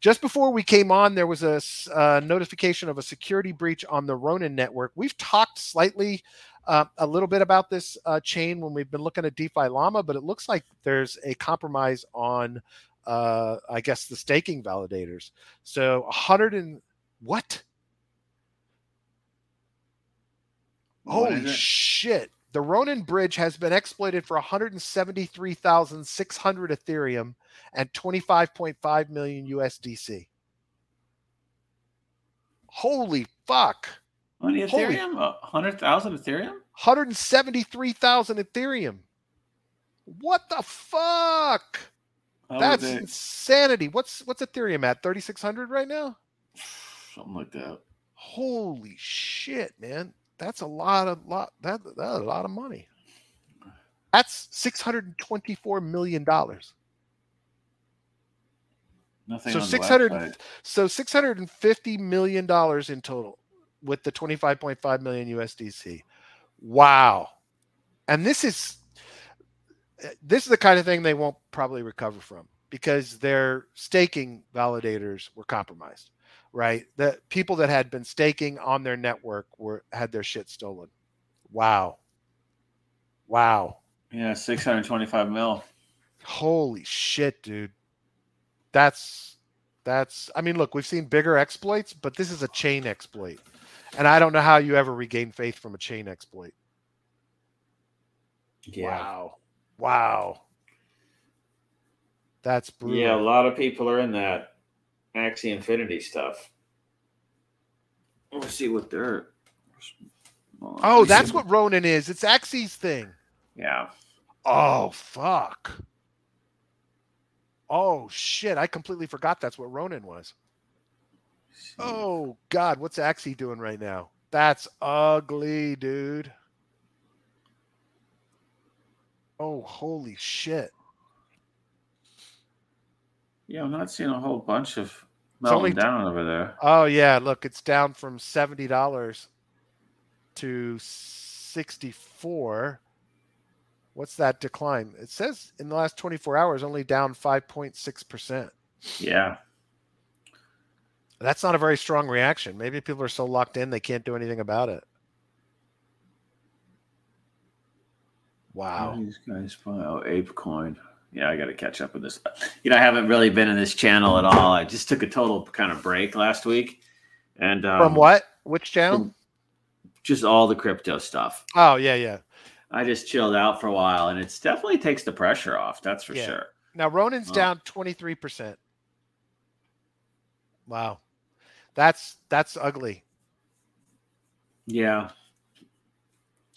just before we came on, there was a uh, notification of a security breach on the Ronin network. We've talked slightly uh, a little bit about this uh, chain when we've been looking at DeFi Llama, but it looks like there's a compromise on, uh, I guess, the staking validators. So 100 and what? What Holy shit. The Ronin bridge has been exploited for 173,600 Ethereum and 25.5 million USDC. Holy fuck. Holy- Ethereum? Hundred thousand Ethereum? 173,000 Ethereum. What the fuck? How That's insanity. What's what's Ethereum at? 3600 right now? something like that. Holy shit, man. That's a lot of lot that that's a lot of money. That's 624 million dollars. Nothing. So 600. So 650 million dollars in total with the 25.5 million USDC. Wow. And this is this is the kind of thing they won't probably recover from because their staking validators were compromised, right? The people that had been staking on their network were had their shit stolen. Wow. Wow. Yeah, six hundred twenty-five mil. Holy shit, dude. That's that's I mean, look, we've seen bigger exploits, but this is a chain exploit. And I don't know how you ever regain faith from a chain exploit. Yeah. Wow. Wow. That's brutal. Yeah, a lot of people are in that Axie Infinity stuff. Let's see what they're. Oh, that's what Ronin is. It's Axie's thing. Yeah. Oh fuck. Oh shit! I completely forgot that's what Ronin was. Oh god, what's Axie doing right now? That's ugly, dude. Oh holy shit! Yeah, I'm not seeing a whole bunch of It's only- melting down over there. Oh yeah, look, it's down from seventy dollars to sixty-four. What's that decline? It says in the last twenty-four hours, only down five point six percent. Yeah. That's not a very strong reaction. Maybe people are so locked in they can't do anything about it. Wow. These guys, oh, ApeCoin. Yeah, I got to catch up with this. You know, I haven't really been in this channel at all. I just took a total kind of break last week, and um, From what? Which channel? Just all the crypto stuff. Oh yeah, yeah. I just chilled out for a while, and it's definitely takes the pressure off. That's for Yeah. sure. Now Ronin's Oh. down twenty-three percent. Wow, that's that's ugly. Yeah.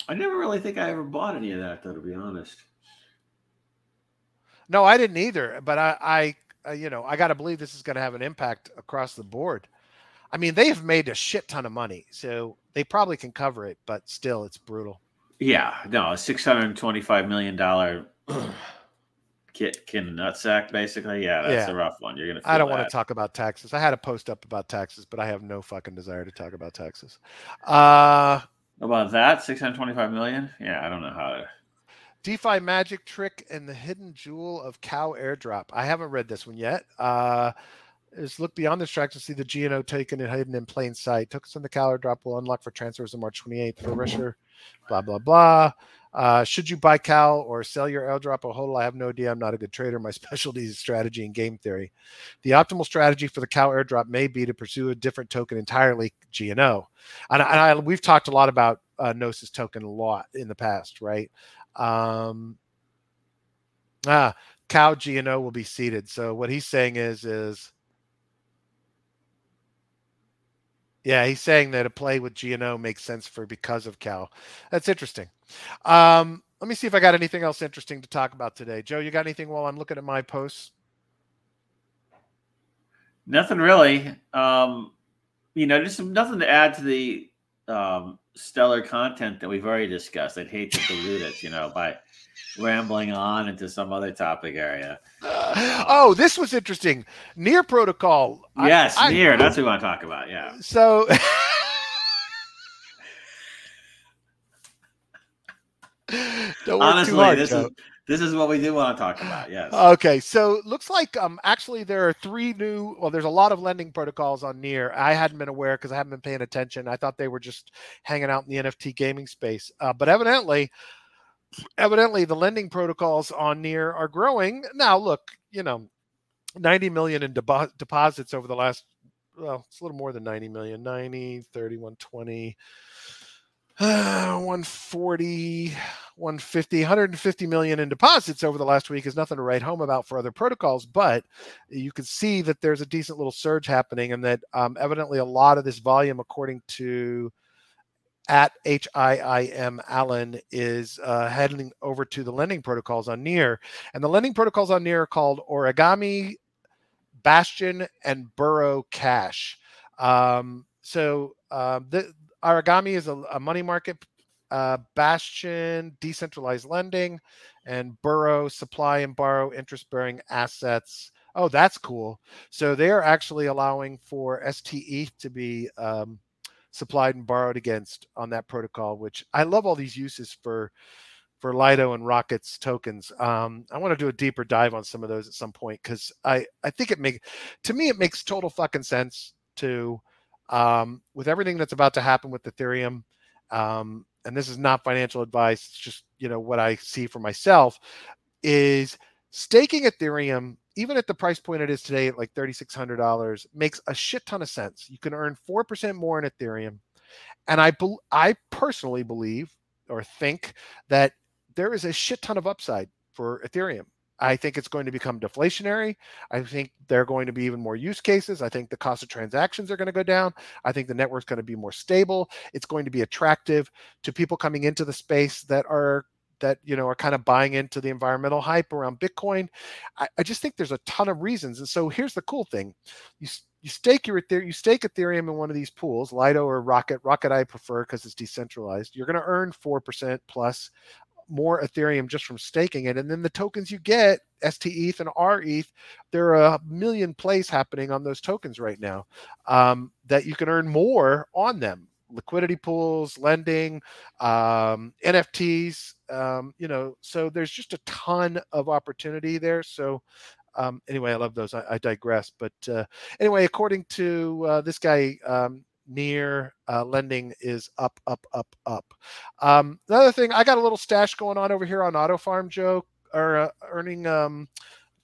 I never really think I ever bought any of that, though, to be honest. No, I didn't either. But I, I, uh, you know, I got to believe this is going to have an impact across the board. I mean, they have made a shit ton of money, so they probably can cover it. But still, it's brutal. Yeah, no, a six hundred twenty-five million dollar kit kin nutsack, basically. Yeah, that's Yeah. a rough one. You're gonna. I don't want want to talk about taxes. I had a post up about taxes, but I have no fucking desire to talk about taxes. Uh, about that. Six hundred twenty-five million. Yeah, I don't know how to. DeFi magic trick and the hidden jewel of cow airdrop. I haven't read this one yet. Uh, is look beyond this track to see the GNO taken and hidden in plain sight. Tokens on the cow airdrop will unlock for transfers on March 28th for Risher. Blah blah blah. Uh, should you buy cow or sell your airdrop or hodl? I have no idea. I'm not a good trader. My (laughs) specialty is strategy and game theory. The optimal strategy for the cow airdrop may be to pursue a different token entirely, GNO. And, and I, we've talked a lot about uh, Gnosis token a lot in the past, right? Um, ah, cow GNO will be seated. So what he's saying is, is yeah, he's saying that a play with GNO makes sense for because of cow. That's interesting. Um, let me see if I got anything else interesting to talk about today. Joe, you got anything while I'm looking at my posts? Nothing really. Um, you know, just nothing to add to the um, stellar content that we've already discussed. I'd hate to dilute it, you know, by rambling on into some other topic area. oh, this was interesting. Near protocol. Yes, I- near. That's what we want to talk about. Yeah. So (laughs) Honestly, hard, this Joe. is this is what we do want to talk about. Yes. Okay, so looks like um actually there are three new well there's a lot of lending protocols on near. I hadn't been aware because I haven't been paying attention. I thought they were just hanging out in the NFT gaming space. Uh, but evidently evidently the lending protocols on near are growing. Now look, you know, 90 million in depo- deposits over the last well, it's a little more than 90 million, 90, 30, 120 uh, (sighs) 140 150 150 million in deposits over the last week is nothing to write home about for other protocols but you can see that there's a decent little surge happening and that um, evidently a lot of this volume according to at HIIM Allen is uh, heading over to the lending protocols on Near. And the lending protocols on Near are called Aurigami, Bastion, and Burrow Cash. Um, so um, the Aurigami is a, a money market, uh, Bastion, decentralized lending, and Burrow, supply and borrow interest bearing assets. Oh, that's cool. So they are actually allowing for STE to be um, supplied and borrowed against on that protocol, which I love all these uses for for Lido and Rockets tokens. Um, I want to do a deeper dive on some of those at some point because I I think it make to me it makes total fucking sense to um, with everything that's about to happen with Ethereum. Um, and this is not financial advice; it's just you know what I see for myself is staking Ethereum even at the price point it is today at like $3600 makes a shit ton of sense you can earn 4% more in ethereum and i bel i personally believe or think that there is a shit ton of upside for Ethereum. I think it's going to become deflationary. I think there are going to be even more use cases. I think the cost of transactions are going to go down. I think the network's going to be more stable. It's going to be attractive to people coming into the space that are that you know are kind of buying into the environmental hype around Bitcoin. I, I just think there's a ton of reasons. And so here's the cool thing: you you stake your you stake Ethereum in one of these pools, Lido or Rocket. Rocket I prefer because it's decentralized. You're going to earn four percent plus more Ethereum just from staking it. And then the tokens you get, STETH and RETH, there are a million plays happening on those tokens right now um, that you can earn more on them. Liquidity pools, lending, um, NFTs, um, you know, so there's just a ton of opportunity there. So, um, anyway, I love those. I, I digress. But uh, anyway, according to uh, this guy, um, near uh, lending is up, up, up, up. Um, another thing, I got a little stash going on over here on Auto Farm, Joe, or uh, earning um,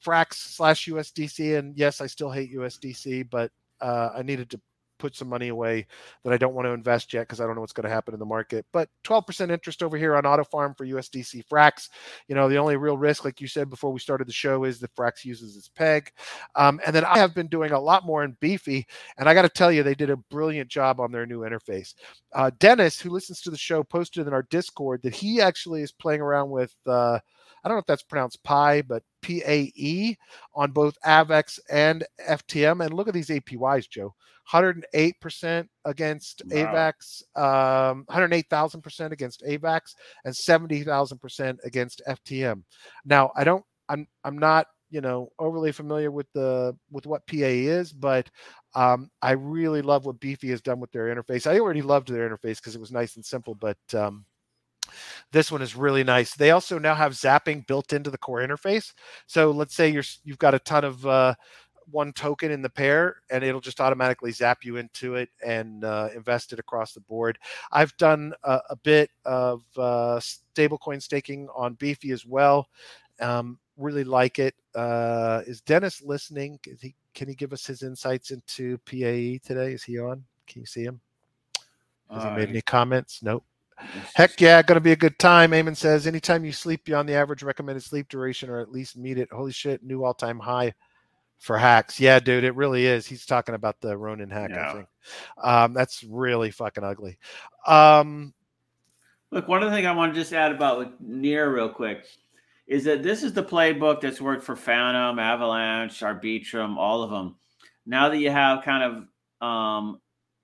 Frax slash USDC. And yes, I still hate USDC, but uh, I needed to put some money away that I don't want to invest yet because I don't know what's going to happen in the market. But 12% interest over here on Auto Farm for USDC Frax. You know, the only real risk, like you said before we started the show, is that Frax uses its peg. Um, and then I have been doing a lot more in Beefy, and I got to tell you, they did a brilliant job on their new interface. Uh, Dennis, who listens to the show, posted in our Discord that he actually is playing around with. Uh, I don't know if that's pronounced Pi, but PAE on both AVAX and FTM. And look at these APYs, Joe. 108% against wow. AVAX, um, 108,000% against AVAX, and 70,000% against FTM. Now, I don't, I'm, I'm not, you know, overly familiar with the with what PA is, but um, I really love what Beefy has done with their interface. I already loved their interface because it was nice and simple, but um, this one is really nice. They also now have zapping built into the core interface. So let's say you're you've got a ton of uh, one token in the pair, and it'll just automatically zap you into it and uh, invest it across the board. I've done a, a bit of uh, stablecoin staking on Beefy as well. Um, really like it. Uh, is Dennis listening? Is he, can he give us his insights into PAE today? Is he on? Can you see him? Has he made any comments? Nope. Heck yeah, going to be a good time. Eamon says, anytime you sleep beyond the average recommended sleep duration or at least meet it, holy shit, new all time high for hacks. Yeah, dude, it really is. He's talking about the Ronin hack, yeah. I think. Um, that's really fucking ugly. Um, Look, one of the things I want to just add about like, Near real quick is that this is the playbook that's worked for Fantom, Avalanche, Arbitrum, all of them. Now that you have kind of um,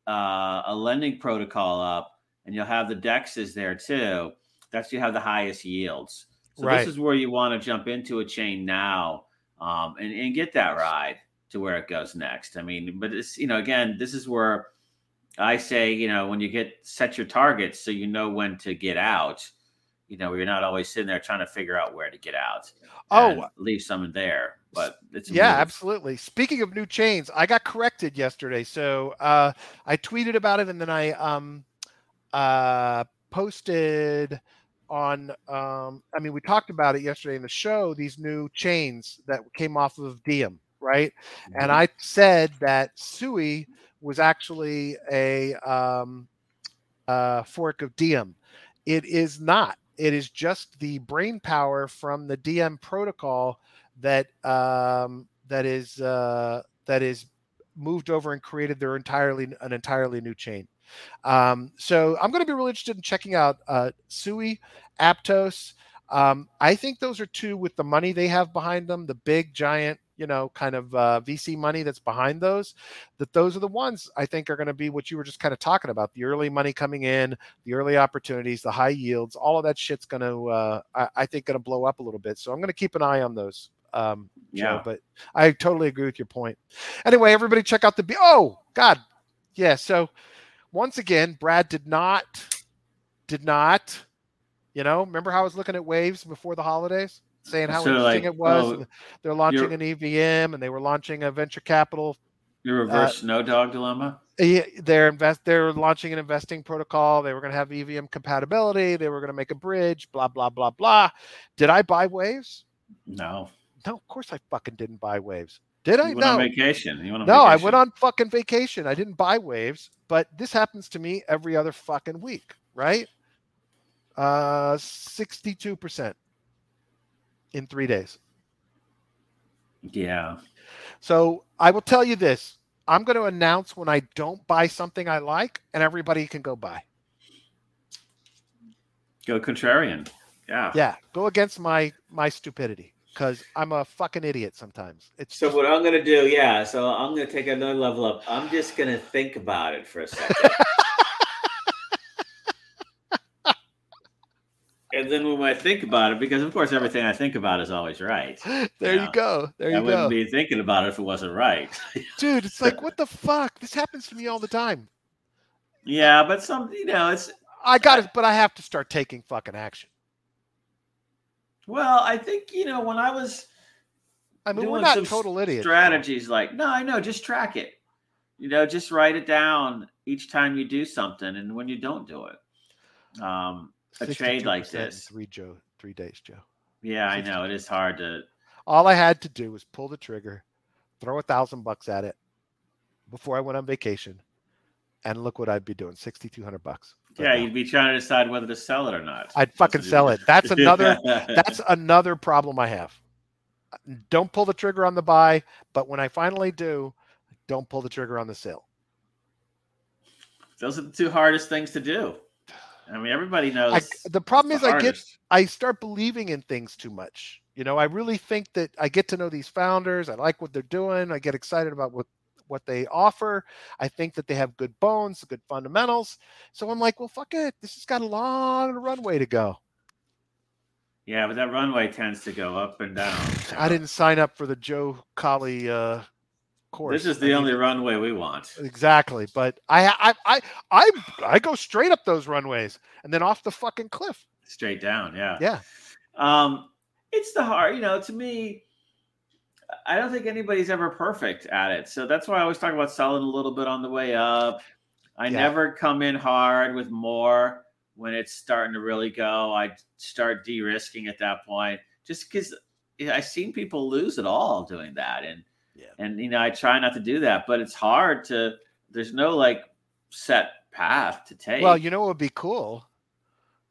uh, a lending protocol up, and you'll have the dexes there too. That's you have the highest yields. So right. this is where you want to jump into a chain now um, and, and get that ride to where it goes next. I mean, but it's you know again, this is where I say you know when you get set your targets so you know when to get out. You know, you're not always sitting there trying to figure out where to get out. Oh, leave some there, but it's yeah, absolutely. Speaking of new chains, I got corrected yesterday, so uh, I tweeted about it and then I um uh, posted on um, i mean we talked about it yesterday in the show these new chains that came off of diem right? Mm-hmm. and i said that sui was actually a um, uh, fork of diem. It is not. It is just the brain power from the diem protocol that um, that is uh, that is moved over and created their entirely an entirely new chain um, so I'm going to be really interested in checking out uh, Sui, Aptos. Um, I think those are two with the money they have behind them, the big giant, you know, kind of uh, VC money that's behind those. That those are the ones I think are going to be what you were just kind of talking about: the early money coming in, the early opportunities, the high yields. All of that shit's going to, uh, I, I think, going to blow up a little bit. So I'm going to keep an eye on those. Um, yeah, Joe, but I totally agree with your point. Anyway, everybody check out the. B- oh God, yeah. So once again, Brad did not, did not, you know, remember how I was looking at waves before the holidays, saying how so interesting like, it was. Oh, they're launching an EVM and they were launching a venture capital. Your reverse uh, Snow Dog dilemma. They're invest. They're launching an investing protocol. They were going to have EVM compatibility. They were going to make a bridge. Blah blah blah blah. Did I buy waves? No. No, of course I fucking didn't buy waves. Did I? You went no. on vacation. You went on no, vacation. I went on fucking vacation. I didn't buy waves, but this happens to me every other fucking week, right? Uh, sixty-two percent in three days. Yeah. So I will tell you this: I'm going to announce when I don't buy something I like, and everybody can go buy. Go contrarian. Yeah. Yeah, go against my my stupidity because I'm a fucking idiot sometimes. It's So what I'm gonna do, yeah. So I'm gonna take another level up. I'm just gonna think about it for a second. (laughs) And then when I think about it, because of course everything I think about is always right. there Yeah. you go. There you I you wouldn't go, be thinking about it if it wasn't right. dude. It's like what (laughs) the fuck? This happens to me all the time. yeah, but some, you know, it's I got it, but I have to start taking fucking action. Well, I think you know when I was I mean, we're not total idiots. strategies like no, I know, just track it. You know, just write it down each time you do something, and when you don't do it. Um, a trade like this. three Joe, three days, Joe. yeah, I know it is hard to. All I had to do was pull the trigger, throw a thousand bucks at it before I went on vacation, and look what I'd be doing: sixty two hundred bucks. Yeah, you'd be trying to decide whether to sell it or not. I'd fucking sell it. That's another. (laughs) That's another problem I have. Don't pull the trigger on the buy, but when I finally do, don't pull the trigger on the sale. Those are the two hardest things to do. I mean, everybody knows. I, the problem is, the I get. I start believing in things too much. You know, I really think that I get to know these founders. I like what they're doing. I get excited about what what they offer. I think that they have good bones, good fundamentals. So I'm like, well, fuck it. This has got a long runway to go. Yeah, but that runway tends to go up and down. I didn't sign up for the Joe Cawley uh, course. This is I the mean, only runway we want. exactly. But I, I, I, I, I go straight up those runways and then off the fucking cliff. Straight down, yeah. Yeah. Um, it's the hard, you know, to me, I don't think anybody's ever perfect at it. So that's why I always talk about selling a little bit on the way up. I Yeah. never come in hard with more when it's starting to really go. I start de-risking at that point just because I've seen people lose it all doing that. And Yeah. and you know, I try not to do that, but it's hard to there's no like set path to take. Well, you know what would be cool?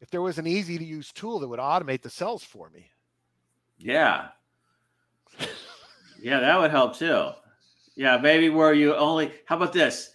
If there was an easy to use tool that would automate the cells for me. Yeah. Yeah, that would help too. Yeah, maybe where you only how about this?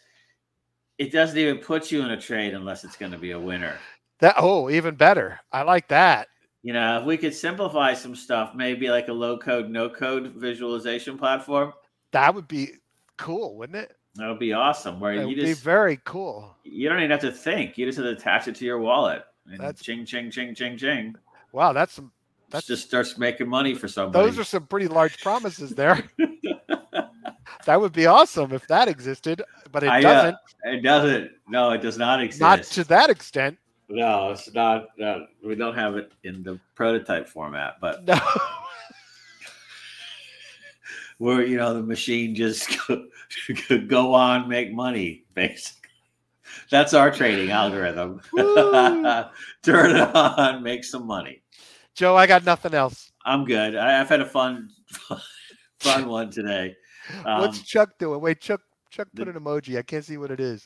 It doesn't even put you in a trade unless it's going to be a winner. That oh, even better. I like that. You know, if we could simplify some stuff, maybe like a low code, no code visualization platform, That would be cool, wouldn't it? that would be awesome. Where That you would be just very cool. you don't even have to think. You just have to attach it to your wallet. And That's- ching ching ching ching ching. Wow, that's some That just starts making money for somebody. those are some pretty large promises there. (laughs) that would be awesome if that existed, but it I, uh, doesn't. it doesn't. No, it does not exist. Not to that extent. No, it's not. No, we don't have it in the prototype format, but No. (laughs) where you know the machine just (laughs) could go on make money basically. That's our trading algorithm. Turn it on, make some money. Joe, I got nothing else. I'm good. I, I've had a fun, (laughs) fun one today. Um, What's Chuck doing? Wait, Chuck Chuck put the- an emoji. I can't see what it is.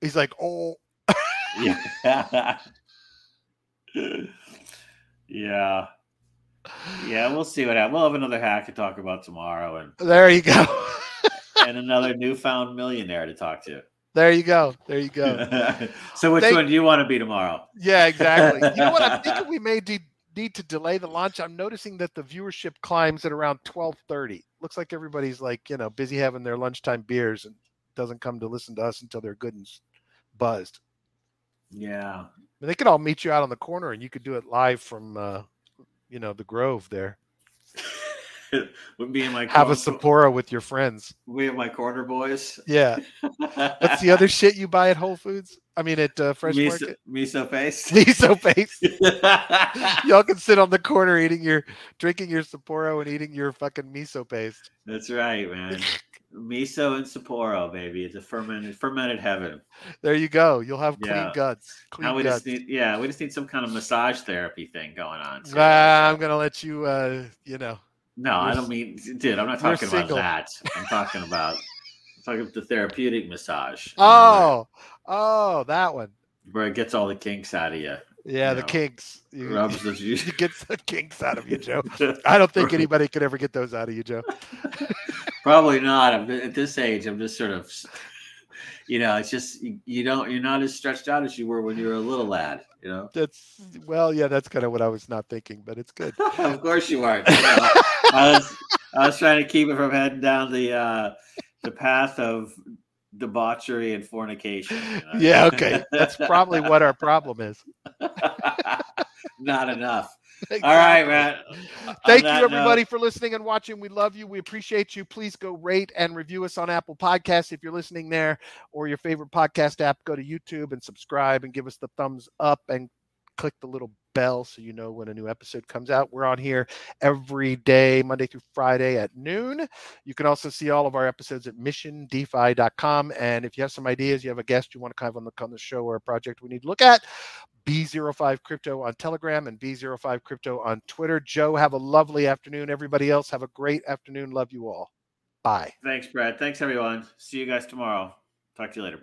He's like, oh, yeah. (laughs) yeah. Yeah, we'll see what happens. We'll have another hack to talk about tomorrow and, there you go. (laughs) and another newfound millionaire to talk to. there you go. There you go. so which Thank- one do you want to be tomorrow? Yeah, exactly. You know what? I'm thinking we may de- need to delay the launch. I'm noticing that the viewership climbs at around 12:30. Looks like everybody's like, you know, busy having their lunchtime beers and doesn't come to listen to us until they're good and buzzed. Yeah. I mean, they could all meet you out on the corner and you could do it live from, uh, you know, the Grove there. Would be in my Have a corner- Sapporo with your friends. We have my corner boys. Yeah. What's the other (laughs) shit you buy at Whole Foods? I mean, at uh, Fresh miso, Market. miso paste. (laughs) Miso paste. (laughs) Y'all can sit on the corner eating your, drinking your Sapporo and eating your fucking miso paste. That's right, man. Miso and Sapporo, baby. It's a fermented fermented heaven. There you go. You'll have clean Yeah. guts. Clean Now we guts. just need, yeah, we just need some kind of massage therapy thing going on. So- Ah, I'm gonna let you. Uh, you know, no, I you're don't mean, dude. I'm not talking about that. I'm talking about, I'm talking about the therapeutic massage. oh, oh, that one. where it gets all the kinks out of you. Yeah, you the know, kinks. You, rubs the (laughs) you get the kinks out of you, Joe. (laughs) I don't think anybody could ever get those out of you, Joe. (laughs) Probably not. I'm, at this age, I'm just sort of, you know, it's just you, you don't you're not as stretched out as you were when you were a little lad. You know. That's well, yeah, that's kind of what I was not thinking, but it's good. of course you aren't. You know, I was I was trying to keep it from heading down the uh, the path of debauchery and fornication. you know? Yeah, okay. That's probably what our problem is. (laughs) Not enough. All right, man. On Thank you, that note- everybody, for listening and watching. We love you. We appreciate you. Please go rate and review us on Apple Podcasts if you're listening there or your favorite podcast app. Go to YouTube and subscribe and give us the thumbs up and click the little bell so you know when a new episode comes out. We're on here every day, Monday through Friday at noon. You can also see all of our episodes at missiondefi.com. And if you have some ideas, you have a guest you want to kind of on the, on the show or a project we need to look at, B05 Crypto on Telegram and B05 Crypto on Twitter. Joe, have a lovely afternoon. Everybody else, have a great afternoon. Love you all. Bye. Thanks, Brad. Thanks, everyone. See you guys tomorrow. Talk to you later.